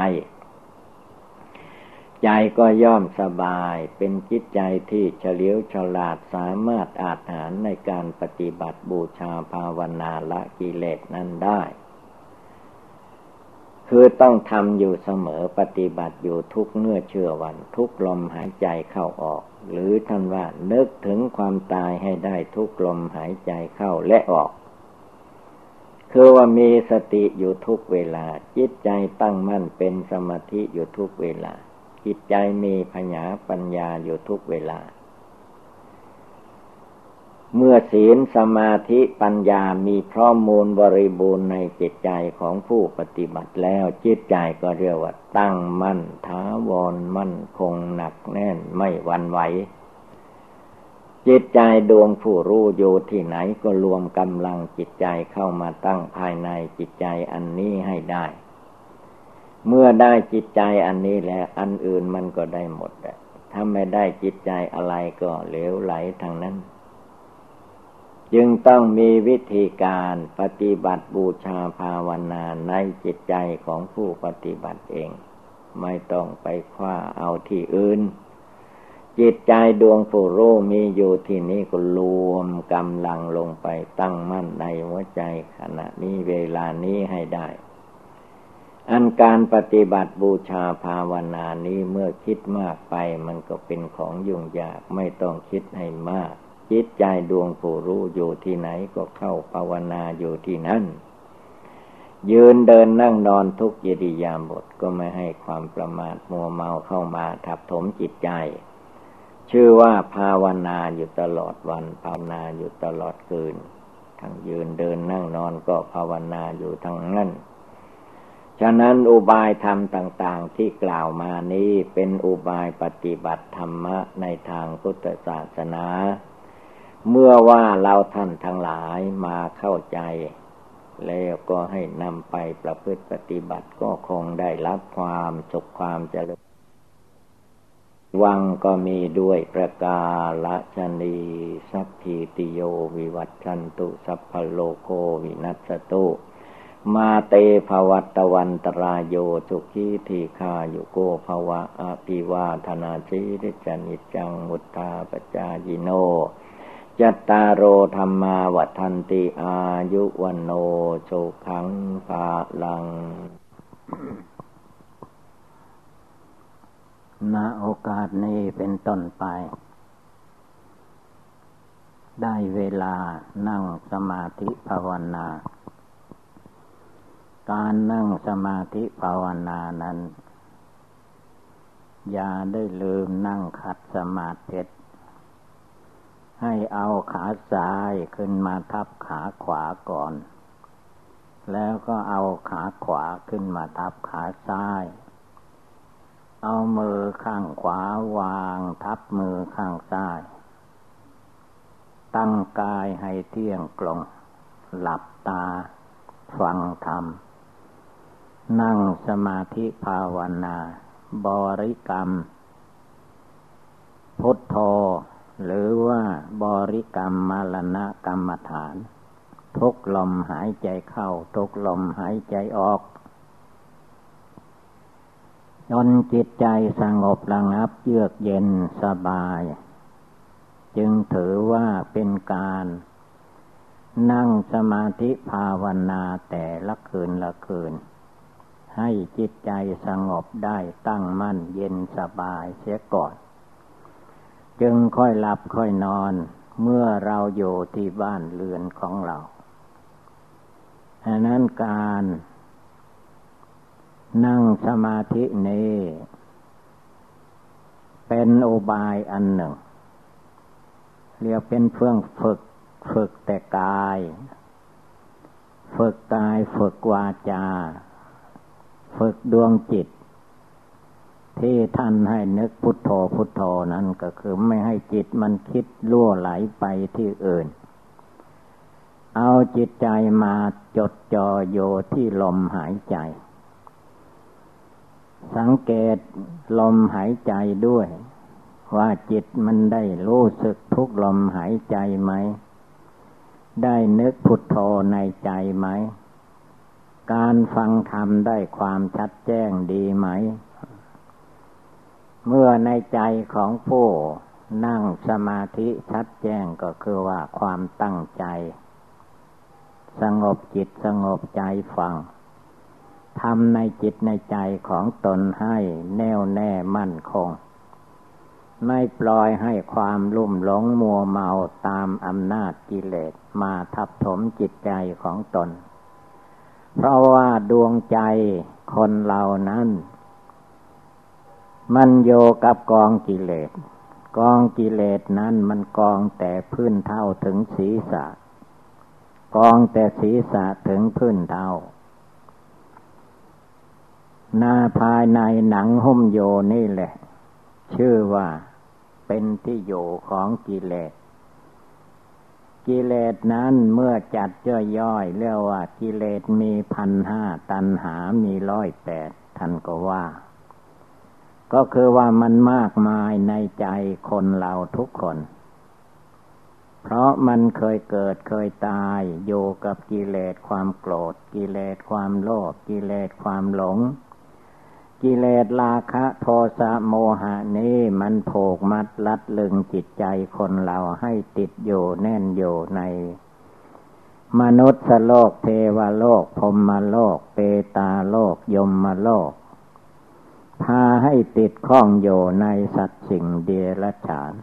ใจก็ย่อมสบายเป็นจิตใจที่เฉลียวฉลาดสามารถอาจหารในการปฏิบัติบูชาภาวนาละกิเลสนั้นได้ คือต้องทำอยู่เสมอปฏิบัติอยู่ทุกเมื่อเชื่อวันทุกลมหายใจเข้าออก หรือท่านว่านึกถึงความตายให้ได้ทุกลมหายใจเข้าและออก คือว่ามีสติอยู่ทุกเวลา จิตใจตั้งมั่นเป็นสมาธิอยู่ทุกเวลา จิตใจมีพญาปัญญาอยู่ทุกเวลา เมื่อศีลสมาธิปัญญามีพร้อมมูลบริบูรณ์ในจิตใจของผู้ปฏิบัติแล้วจิตใจก็เรียกว่าตั้งมั่นท้าวรมั่นคงหนักแน่นไม่วันไหว จิตใจดวงผู้รู้อยู่ที่ไหนก็รวมกำลังจิตใจเข้ามาตั้งภายในจิตใจอันนี้ให้ได้ เมื่อได้จิตใจอันนี้แล้วอันอื่นมันก็ได้หมดถ้าไม่ได้จิตใจอะไรก็เหลวไหลทางนั้น จึงต้องมีวิธีการปฏิบัติบูชาภาวนาในจิตใจของผู้ปฏิบัติเอง ไม่ต้องไปคว้าเอาที่อื่น จิตใจดวงผู้รู้มีอยู่ที่นี้ก็รวมกำลังลงไปตั้งมั่นในหัวใจขณะนี้เวลานี้ให้ได้ อันการปฏิบัติบูชาภาวนานี้เมื่อคิดมากไปมันก็เป็นของยุ่งยากไม่ต้องคิดให้มาก จิตใจดวงผู้รู้อยู่ที่ไหนก็เข้าภาวนาอยู่ที่นั่น ยืนเดินนั่งนอนทุกยิริยามบทก็ไม่ให้ความประมาทมัวเมาเข้ามาทับถมจิตใจ ชื่อว่าภาวนาอยู่ตลอดวันภาวนาอยู่ตลอดคืน ทั้งยืนเดินนั่งนอนก็ภาวนาอยู่ทั้งนั้นฉะนั้นอุบายธรรมต่างๆที่กล่าวมานี้เป็นอุบายปฏิบัติธรรมะในทางพุทธศาสนา เมื่อว่าเราท่านทั้งหลายมาเข้าใจ แล้วก็ให้นำไปประพฤติปฏิบัติก็คงได้รับความสุขความเจริญวังก็มีด้วยประกาละชนีสัพพิติโยวิวัตชันตุ สัพพโลโกวินัสตุ มาเตภวัตวันตรายโยสุขีทีคาโยโกภวะอภิวาธนาชิริจนิจังมุตตาปจายิโน จัตตารโอธรรมาวัฏันติอายุวันโนโชขังภาลัง ณโอกาสนี้เป็นต้นไป ได้เวลานั่งสมาธิภาวนา การนั่งสมาธิภาวนานั้น อย่าได้ลืมนั่งขัดสมาธิ ให้เอาขาซ้ายขึ้นมาทับขาขวาก่อน แล้วก็เอาขาขวาขึ้นมาทับขาซ้าย เอามือข้างขวาวางทับมือข้างซ้าย ตั้งกายให้เที่ยงกลง หลับตา ฟังธรรม นั่งสมาธิภาวนา บริกรรม พุทโธ หรือว่าบริกรรมมรณะกรรมฐาน ทุกลมหายใจเข้า ทุกลมหายใจออก จนจิตใจสงบระงับเยือกเย็นสบาย จึงถือว่าเป็นการ นั่งสมาธิภาวนาแต่ละคืนละคืน ให้จิตใจสงบได้ตั้งมั่นเย็นสบายเสียก่อน จึงค่อยหลับค่อยนอน เมื่อเราอยู่ที่บ้านเรือนของเราอันนั้นการ นั่งสมาธินี้ เป็นโอบายอันหนึ่ง เรียกเป็นเพื่องฝึกฝึกแต่กาย ฝึกกายฝึกวาจา ฝึกดวงจิต ที่ท่านให้นึกพุทโธพุทโธนั้นก็คือไม่ให้จิตมันคิดล่วไหลไปที่อื่น เอาจิตใจมาจดจ่อโยที่ลมหายใจ สังเกตลมหายใจด้วย ว่าจิตมันได้รู้สึกทุกลมหายใจไหม ได้นึกพุทโธในใจไหม การฟังธรรมได้ความชัดแจ้งดีไหม เมื่อในใจของผู้นั่งสมาธิชัดแจ้งก็คือว่าความตั้งใจ สงบจิตสงบใจฟังทำในจิตในใจของตนให้แน่วแน่มั่นคง ไม่ปล่อยให้ความลุ่มหลงมัวเมาตามอำนาจกิเลสมาทับถมจิตใจของตน เพราะว่าดวงใจคนเรานั้น มันโยกับกองกิเลส กองกิเลสนั้นมันกองแต่พื้นเท่าถึงศีรษะ กองแต่ศีรษะถึงพื้นเท่า หน้าภายในหนังหุ้มโยนี่แหละ ชื่อว่าเป็นที่อยู่ของกิเลส กิเลสนั้นเมื่อจัดย่อยๆเรียกว่ากิเลสมีพันห้าตันหามีร้อยแปดท่านก็ว่า ก็คือว่ามันมากมายในใจคนเราทุกคน เพราะมันเคยเกิดเคยตายอยู่กับกิเลสความโกรธ กิเลสความโลภกิเลสความหลง กิเลสราคะโทสะโมหะนี้มันโผกมัดลัดลึงจิตใจคนเราให้ติดอยู่แน่นอยู่ในมนุษย์โลกเทวโลกพรมโลก เปตาโลก ยมโลก พาให้ติดข้องอยู่ในสัตว์สิ่งเดรัจฉาน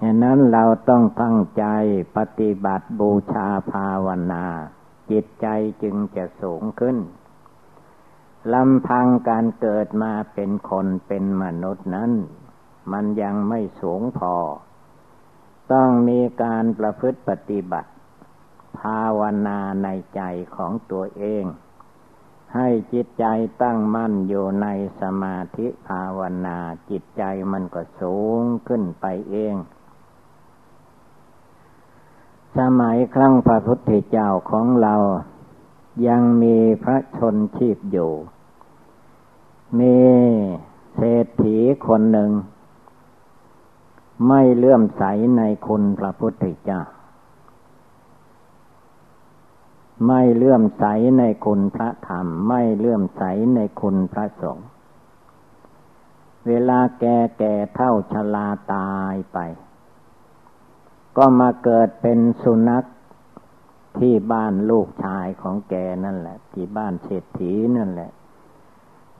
ฉะนั้นเราต้องตั้งใจปฏิบัติบูชาภาวนา จิตใจจึงจะสูงขึ้นลำพังการเกิดมาเป็นคนเป็นมนุษย์นั้น มันยังไม่สูงพอ ต้องมีการประพฤติปฏิบัติ ภาวนาในใจของตัวเอง ให้จิตใจตั้งมั่นอยู่ในสมาธิภาวนาจิตใจมันก็สูงขึ้นไปเอง สมัยครั้งพระพุทธเจ้าของเรายังมีพระชนชีพอยู่ มีเศรษฐีคนหนึ่ง ไม่เลื่อมใสในคุณพระพุทธเจ้า ไม่เลื่อมใสในคุณพระธรรม ไม่เลื่อมใสในคุณพระสงฆ์เวลาแก่แก่เท่าชราตายไป ก็มาเกิดเป็นสุนัขที่บ้านลูกชายของแกนั่นแหละ ที่บ้านเศรษฐีนั่นแหละ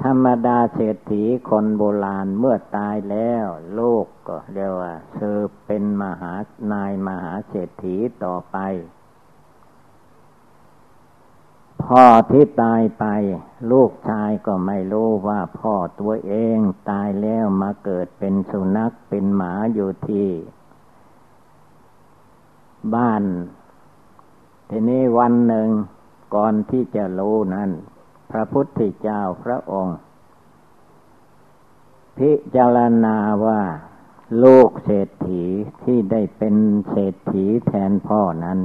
ธรรมดาเศรษฐีคนโบราณเมื่อตายแล้วโลกก็เรียกว่าเธอเป็นมหานายมหาเศรษฐีต่อไป พ่อที่ตายไป ลูกชายก็ไม่รู้ว่าพ่อตัวเองตายแล้วมาเกิดเป็นสุนัขเป็นหมาอยู่ที่ บ้าน ทีนี้วันหนึ่งก่อนที่จะรู้นั้น พระพุทธเจ้าพระองค์ พิจารณาว่าลูกเศรษฐีที่ได้เป็นเศรษฐีแทนพ่อนั้น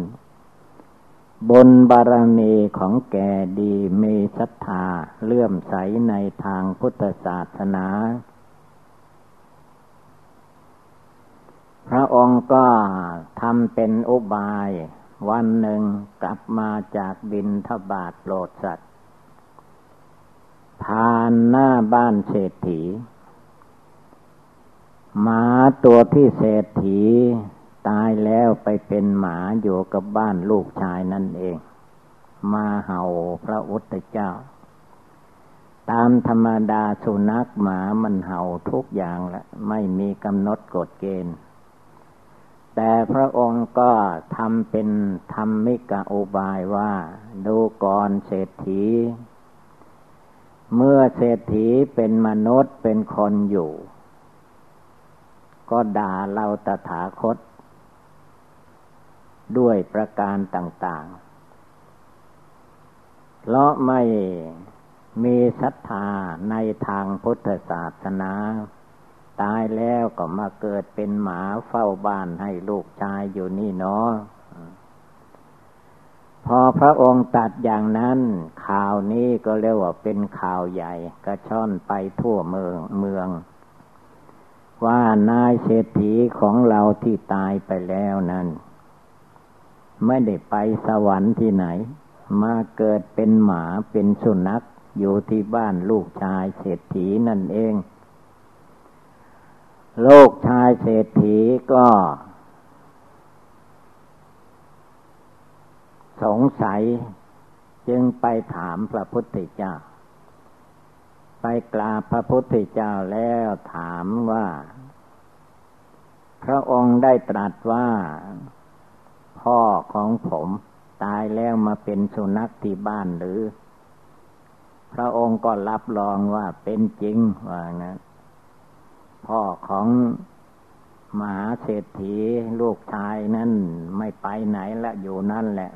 บนบารมีของแกดีมีศรัทธาเลื่อมใสในทางพุทธศาสนา พระองค์ก็ทำเป็นอุบาย วันหนึ่งกลับมาจากบินทบาทโปรดสัตว์ผ่านหน้าบ้านเศรษฐีหมาตัวที่เศรษฐี ตายแล้วไปเป็นหมาอยู่กับบ้านลูกชายนั่นเอง มาเห่าพระอุตเจ้า ตามธรรมดาสุนัขหมามันเห่าทุกอย่างละไม่มีกำหนดกฎเกณฑ์ แต่พระองค์ก็ทำเป็นธรรมิกะอุบายว่า ดูก่อนเศรษฐี เมื่อเศรษฐีเป็นมนุษย์เป็นคนอยู่ ก็ด่าเราตถาคต ด้วยประการต่างๆ เพราะไม่มีศรัทธาในทางพุทธศาสนา ตายแล้วก็มาเกิดเป็นหมาเฝ้าบ้านให้ลูกชายอยู่นี่เนาะพอพระองค์ตัดอย่างนั้น ข่าวนี้ก็เรียกว่าเป็นข่าวใหญ่กระช่อนไปทั่วเมืองเมือง ว่านายเศรษฐีของเราที่ตายไปแล้วนั้น ไม่ได้ไปสวรรค์ที่ไหน มาเกิดเป็นหมาเป็นสุนัขอยู่ที่บ้านลูกชายเศรษฐีนั่นเองโลกชายเศรษฐีก็ สงสัยจึงไปถามพระพุทธเจ้า ไปกราบพระพุทธเจ้าแล้วถามว่า พระองค์ได้ตรัสว่า พ่อของผมตายแล้วมาเป็นสุนัขที่บ้านหรือ พระองค์ก็รับรองว่าเป็นจริงว่านะ พ่อของมหาเศรษฐีลูกชายนั่นไม่ไปไหนละอยู่นั่นแหละ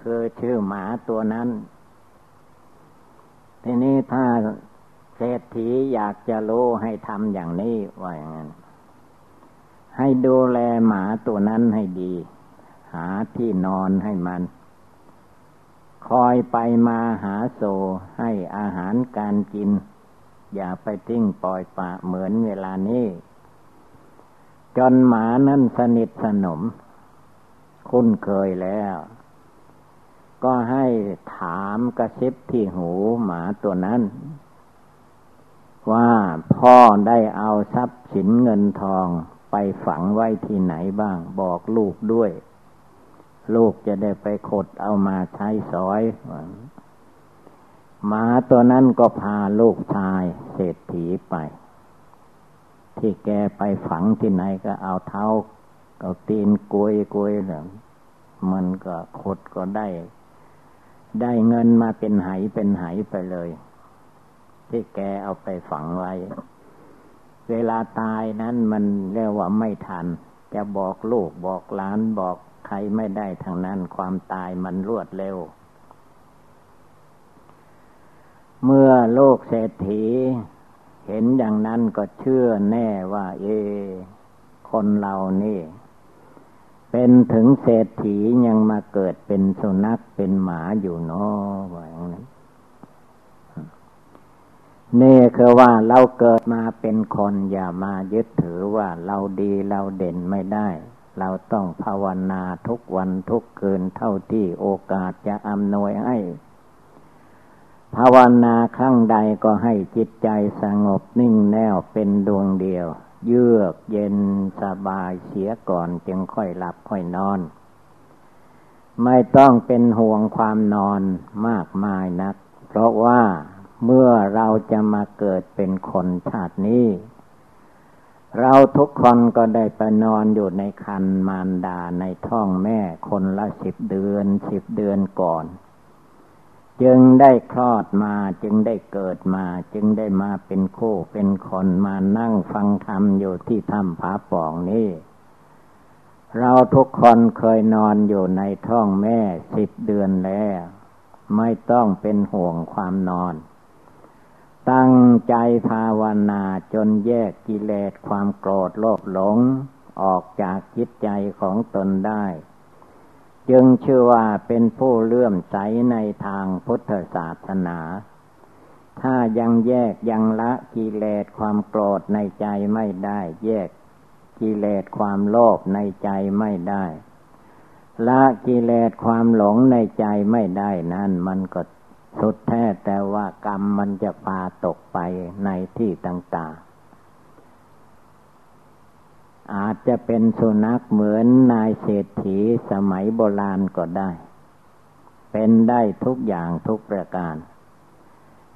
คือชื่อหมาตัวนั้น ทีนี้ถ้าเศรษฐีอยากจะรู้ให้ทำอย่างนี้ว่าอย่างนั้น ให้ดูแลหมาตัวนั้นให้ดี หาที่นอนให้มัน คอยไปมาหาโซให้อาหารการกิน อย่าไปทิ้งปล่อยปะเหมือนเวลานี้ จนหมานั้นสนิทสนม คุ้นเคยแล้ว ก็ให้ถามกระซิบที่หูหมาตัวนั้นว่าพ่อได้เอาทรัพย์สินเงินทอง ไปฝังไว้ที่ไหนบ้าง บอกลูกด้วย ลูกจะได้ไปขดเอามาใช้สอยหมาตัวนั้นก็พาลูกชายเศรษฐีไป ที่แกไปฝังที่ไหนก็เอาเท้าเอาตีนกวยกวยเนี่ยมันก็ขดก็ได้ ได้เงินมาเป็นไหเป็นไหไปเลย ที่แกเอาไปฝังไว้ เวลาตายนั้นมันเรียกว่าไม่ทัน จะบอกลูกบอกหลานบอกใครไม่ได้ทางนั้นความตายมันรวดเร็ว เมื่อโลกเศรษฐี เห็นอย่างนั้นก็เชื่อแน่ว่า เอ คนเรานี่ เป็นถึงเศรษฐียังมาเกิดเป็นสุนัขเป็นหมาอยู่เนาะว่าอย่างนั้น นี่คือว่าเราเกิดมาเป็นคนอย่ามายึดถือว่าเราดีเราเด่นไม่ได้ เราต้องภาวนาทุกวันทุกคืนเท่าที่โอกาสจะอำนวยให้ ภาวนาครั้งใดก็ให้จิตใจสงบนิ่งแน่วเป็นดวงเดียว เยือกเย็นสบายเสียก่อนจึงค่อยหลับค่อยนอน ไม่ต้องเป็นห่วงความนอนมากมายนัก เพราะว่า เมื่อเราจะมาเกิดเป็นคนชาตินี้ เราทุกคนก็ได้ไปนอนอยู่ในคันมารดาในท้องแม่คนละสิบเดือนสิบเดือนก่อน จึงได้คลอดมาจึงได้เกิดมา จึงได้มาเป็นคู่เป็นคนมานั่งฟังธรรมอยู่ที่ถ้ำผาป่องนี้เราทุกคนเคยนอนอยู่ในท้องแม่สิบเดือนแล้ว ไม่ต้องเป็นห่วงความนอน ตั้งใจภาวนาจนแยกกิเลสความโกรธโลภหลง ออกจากจิตใจของตนได้ จึงชื่อว่าเป็นผู้เลื่อมใสในทางพุทธศาสนา ถ้ายังแยกยังละกิเลสความโกรธในใจไม่ได้ แยกกิเลสความโลภในใจไม่ได้ ละกิเลสความหลงในใจไม่ได้นั่นมันก็ สุดแท้แต่ว่ากรรมมันจะพาตกไปในที่ต่างๆ อาจจะเป็นสุนัขเหมือนนายเศรษฐีสมัยโบราณก็ได้ เป็นได้ทุกอย่างทุกประการ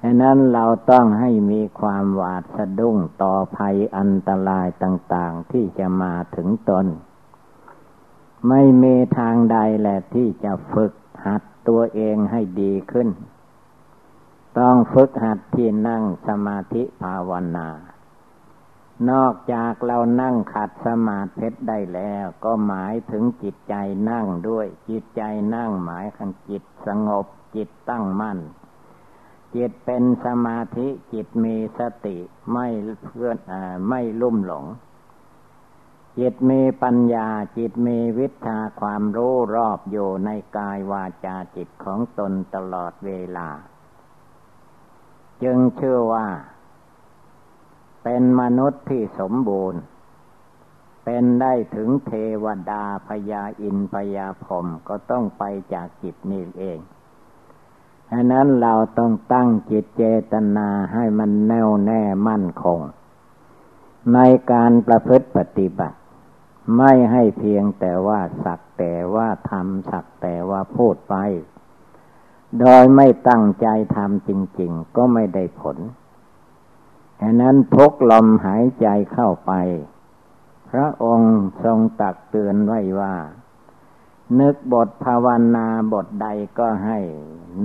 ฉะนั้นเราต้องให้มีความหวาดสะดุ้งต่อภัยอันตรายต่างๆ ที่จะมาถึงตน ไม่มีทางใดแหละที่จะฝึกหัดตัวเองให้ดีขึ้น ต้องฝึกหัดที่นั่งสมาธิภาวนา นอกจากเรานั่งขัดสมาธิได้แล้ว ก็หมายถึงจิตใจนั่งด้วย จิตใจนั่งหมายถึงจิตสงบจิตตั้งมั่น จิตเป็นสมาธิจิตมีสติไม่เพื่อนอไม่ลุ่มหลง จิตมีปัญญาจิตมีวิชาความรู้รอบอยู่ในกายวาจาจิตของตนตลอดเวลา จึงเชื่อว่า เป็นมนุษย์ที่สมบูรณ์ เป็นได้ถึงเทวดาพยาอินพยาพรมก็ต้องไปจากจิตนี่เองฉะนั้นเราต้องตั้งจิตเจตนาให้มันแน่วแน่มั่นคง ในการประพฤติปฏิบัติ ไม่ให้เพียงแต่ว่าสักแต่ว่าทำสักแต่ว่าพูดไป โดยไม่ตั้งใจทำจริง ๆ ก็ไม่ได้ผลฉะนั้นทุกลมหายใจเข้าไป พระองค์ทรงตักเตือนไว้ว่า นึกบทภาวนาบทใดก็ให้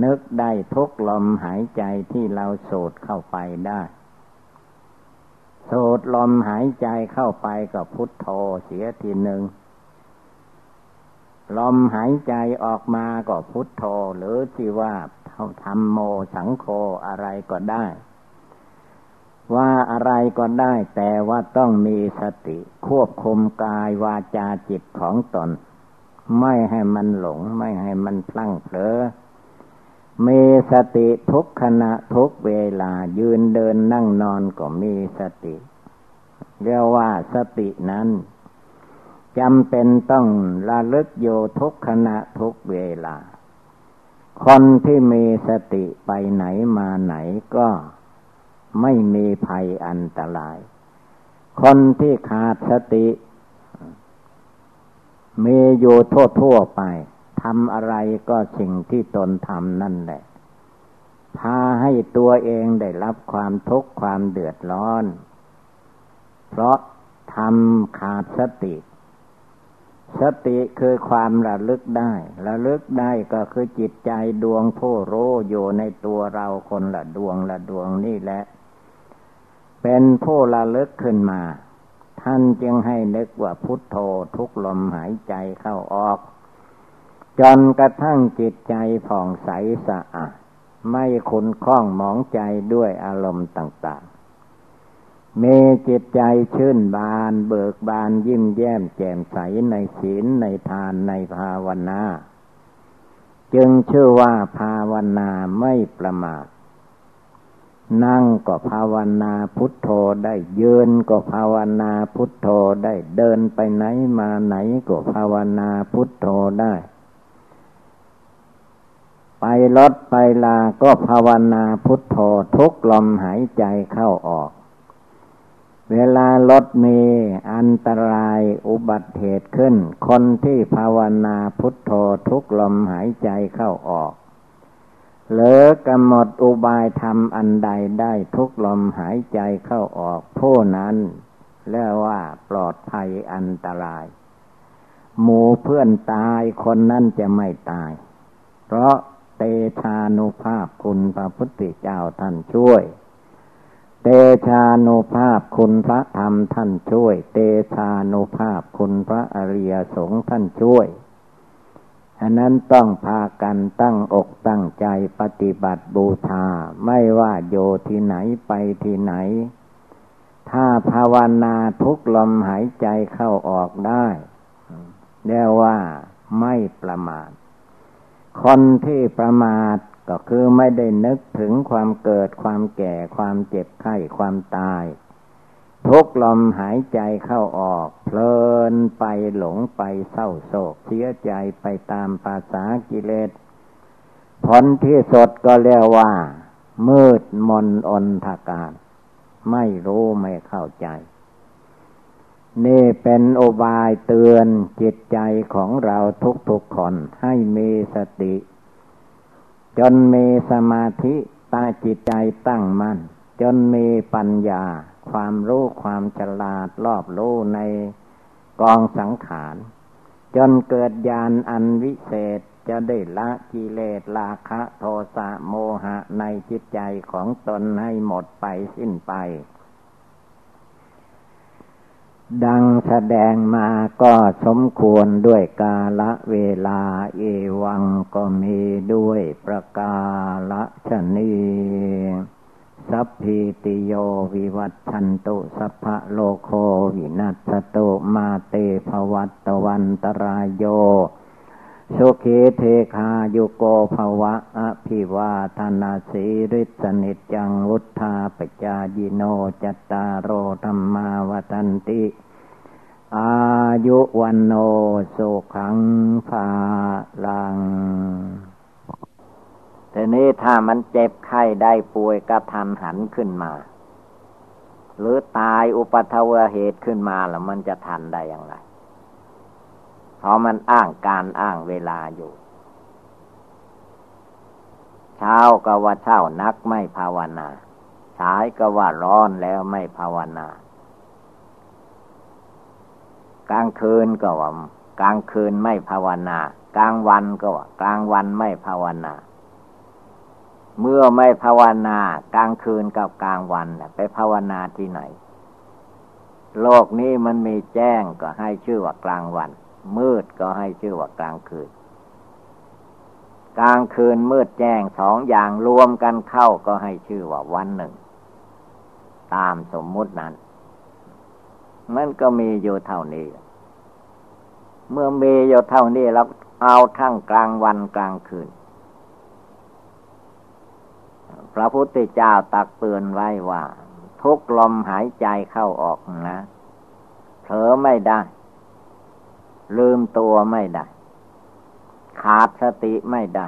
นึกได้ทุกลมหายใจที่เราสูดเข้าไปได้สูดลมหายใจเข้าไปก็พุทโธเสียทีหนึ่ง ลมหายใจออกมาก็พุทโธหรือที่ว่าทำโมสังโฆอะไรก็ได้ ว่าอะไรก็ได้ แต่ว่าต้องมีสติควบคุมกายวาจาจิตของตน ไม่ให้มันหลง ไม่ให้มันพลั้งเผลอมีสติทุกขณะทุกเวลายืนเดินนั่งนอนก็มีสติ เรียกว่าสตินั้น จำเป็นต้องระลึกโยทุกขณะทุกเวลา คนที่มีสติไปไหนมาไหนก็ไม่มีภัยอันตราย คนที่ขาดสติ มีอยู่ทั่วทั่วไปทำอะไรก็สิ่งที่ตนทำนั่นแหละ พาให้ตัวเองได้รับความทุกข์ความเดือดร้อน เพราะทำขาดสติ สติคือความระลึกได้ ระลึกได้ก็คือจิตใจดวงผู้รู้อยู่ในตัวเราคนละดวงละดวงนี่แหละ เป็นผู้ระลึกขึ้นมา ท่านจึงให้นึกว่าพุทโธทุกลมหายใจเข้าออก จนกระทั่งจิตใจผ่องใสสะอาดไม่ขุนคล้องหมองใจด้วยอารมณ์ต่าง มีจิตใจชื่นบาน เบิกบานยิ้มแย้มแจ่มใสในศีลในทานในภาวนา จึงชื่อว่าภาวนาไม่ประมาทนั่งก็ภาวนาพุทโธได้ยืนก็ภาวนาพุทโธได้เดินไปไหนมาไหนก็ภาวนาพุทโธได้ ไปรถไปลาก็ภาวนาพุทโธทุกลมหายใจเข้าออก เวลารถมีอันตรายอุบัติเหตุขึ้น คนที่ภาวนาพุทโธทุกลมหายใจเข้าออก หรือกำหนดอุบายธรรมอันใดได้ทุกลมหายใจเข้าออกผู้นั้นเรียกว่าปลอดภัยอันตราย หมูเพื่อนตายคนนั้นจะไม่ตาย เพราะเตชานุภาพคุณพระพุทธเจ้าท่านช่วย เตชานุภาพคุณพระธรรมท่านช่วย เตชานุภาพคุณพระอริยสงฆ์ท่านช่วยอันนั้นต้องพากันตั้งอกตั้งใจปฏิบัติบูชาไม่ว่าโยที่ไหนไปที่ไหน ถ้าภาวนาทุกลมหายใจเข้าออกได้เรียกว่าไม่ประมาทคนที่ประมาท ก็คือไม่ได้นึกถึงความเกิดความแก่ความเจ็บไข้ความตาย ทุกลมหายใจเข้าออก เพลินไปหลงไปเศร้าโศกเสียใจไปตามภาษากิเลสผลที่สดก็เรียกว่า มืดมนอนทาการ ไม่รู้ไม่เข้าใจนี่เป็นโอบายเตือนจิตใจของเราทุกๆคนให้มีสติ จนมีสมาธิตาจิตใจตั้งมัน่น จนมีปัญญา ความรู้ความฉลาดรอบรู้ในกองสังขาร จนเกิดญาณอันวิเศษจะได้ละกิเลสราคะโทสะโมหะในจิตใจของตนให้หมดไปสิ้นไป ดังแสดงมาก็สมควรด้วยกาละเวลาเอวังก็มีด้วยประกาละชนีสัพพิติโยวิวัตชันตุสัพพะโลโควินัสตุมาเตภวัตวันตรายโย สุขีเทคาโยโกภวะอภิวาธนาสีริสนิจังวุธาปจายิโนจัตตารโรธรรมาวตันติ อายุวันโนสุขังภาลังทีนี้ถ้ามันเจ็บไข้ได้ป่วยกระทันหันขึ้นมา หรือตายอุปัทวเหตุขึ้นมาแล้วมันจะทันได้อย่างไร ราะมันอ้างการอ้างเวลาอยู่ เช้าก็ว่าเช้านักไม่ภาวนาสายก็ว่าร้อนแล้วไม่ภาวนา กลางคืนก็ว่ากลางคืนไม่ภาวนากลางวันก็ว่ากลางวันไม่ภาวนา เมื่อไม่ภาวนากลางคืนกับกลางวันไปภาวนาที่ไหน โลกนี้มันมีแจ้งก็ให้ชื่อว่ากลางวัน มืดก็ให้ชื่อว่ากลางคืน กลางคืนมืดแจ้งสองอย่างรวมกันเข้าก็ให้ชื่อว่าวันหนึ่ง ตามสมมุตินั้น มันก็มีอยู่เท่านี้ เมื่อมีอยู่เท่านี้แล้วเอาทั้งกลางวันกลางคืน พระพุทธเจ้าตักเตือนไว้ว่า ทุกลมหายใจเข้าออกนะเผลอไม่ได้ ลืมตัวไม่ได้ ขาดสติไม่ได้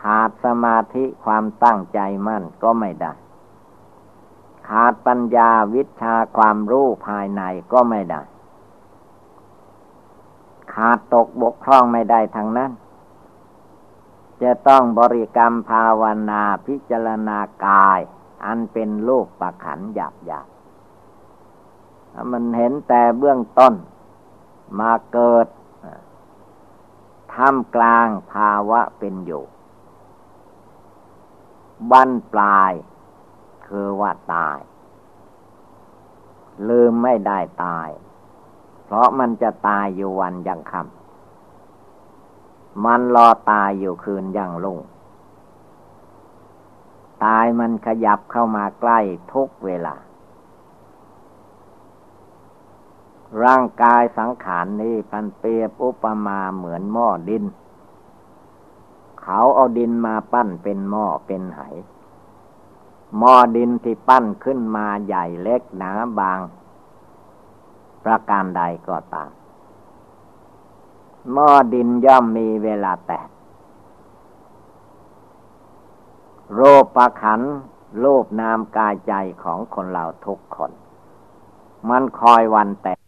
ขาดสมาธิความตั้งใจมั่นก็ไม่ได้ ขาดปัญญาวิชาความรู้ภายในก็ไม่ได้ ขาดตกบกพร่องไม่ได้ทางนั้น จะต้องบริกรรมภาวนาพิจารณากาย อันเป็นรูปประขันหยาบหยาบมันเห็นแต่เบื้องต้น มาเกิดท่ามกลางภาวะเป็นอยู่บั้นปลายคือว่าตาย ลืมไม่ได้ตาย เพราะมันจะตายอยู่วันยังคำมันรอตายอยู่คืนยังลุ่งตายมันขยับเข้ามาใกล้ทุกเวลา ร่างกายสังขารนนี้พันเปรียบอุปมาเหมือนหม้อดิน เขาเอาดินมาปั้นเป็นหม้อเป็นไหหม้อดินที่ปั้นขึ้นมาใหญ่เล็กหนาบาง ประการใดก็ตามหม้อดินย่อมมีเวลาแตก โรปประขันโลภนามกายใจของคนเราทุกคน มันคอยวันแตก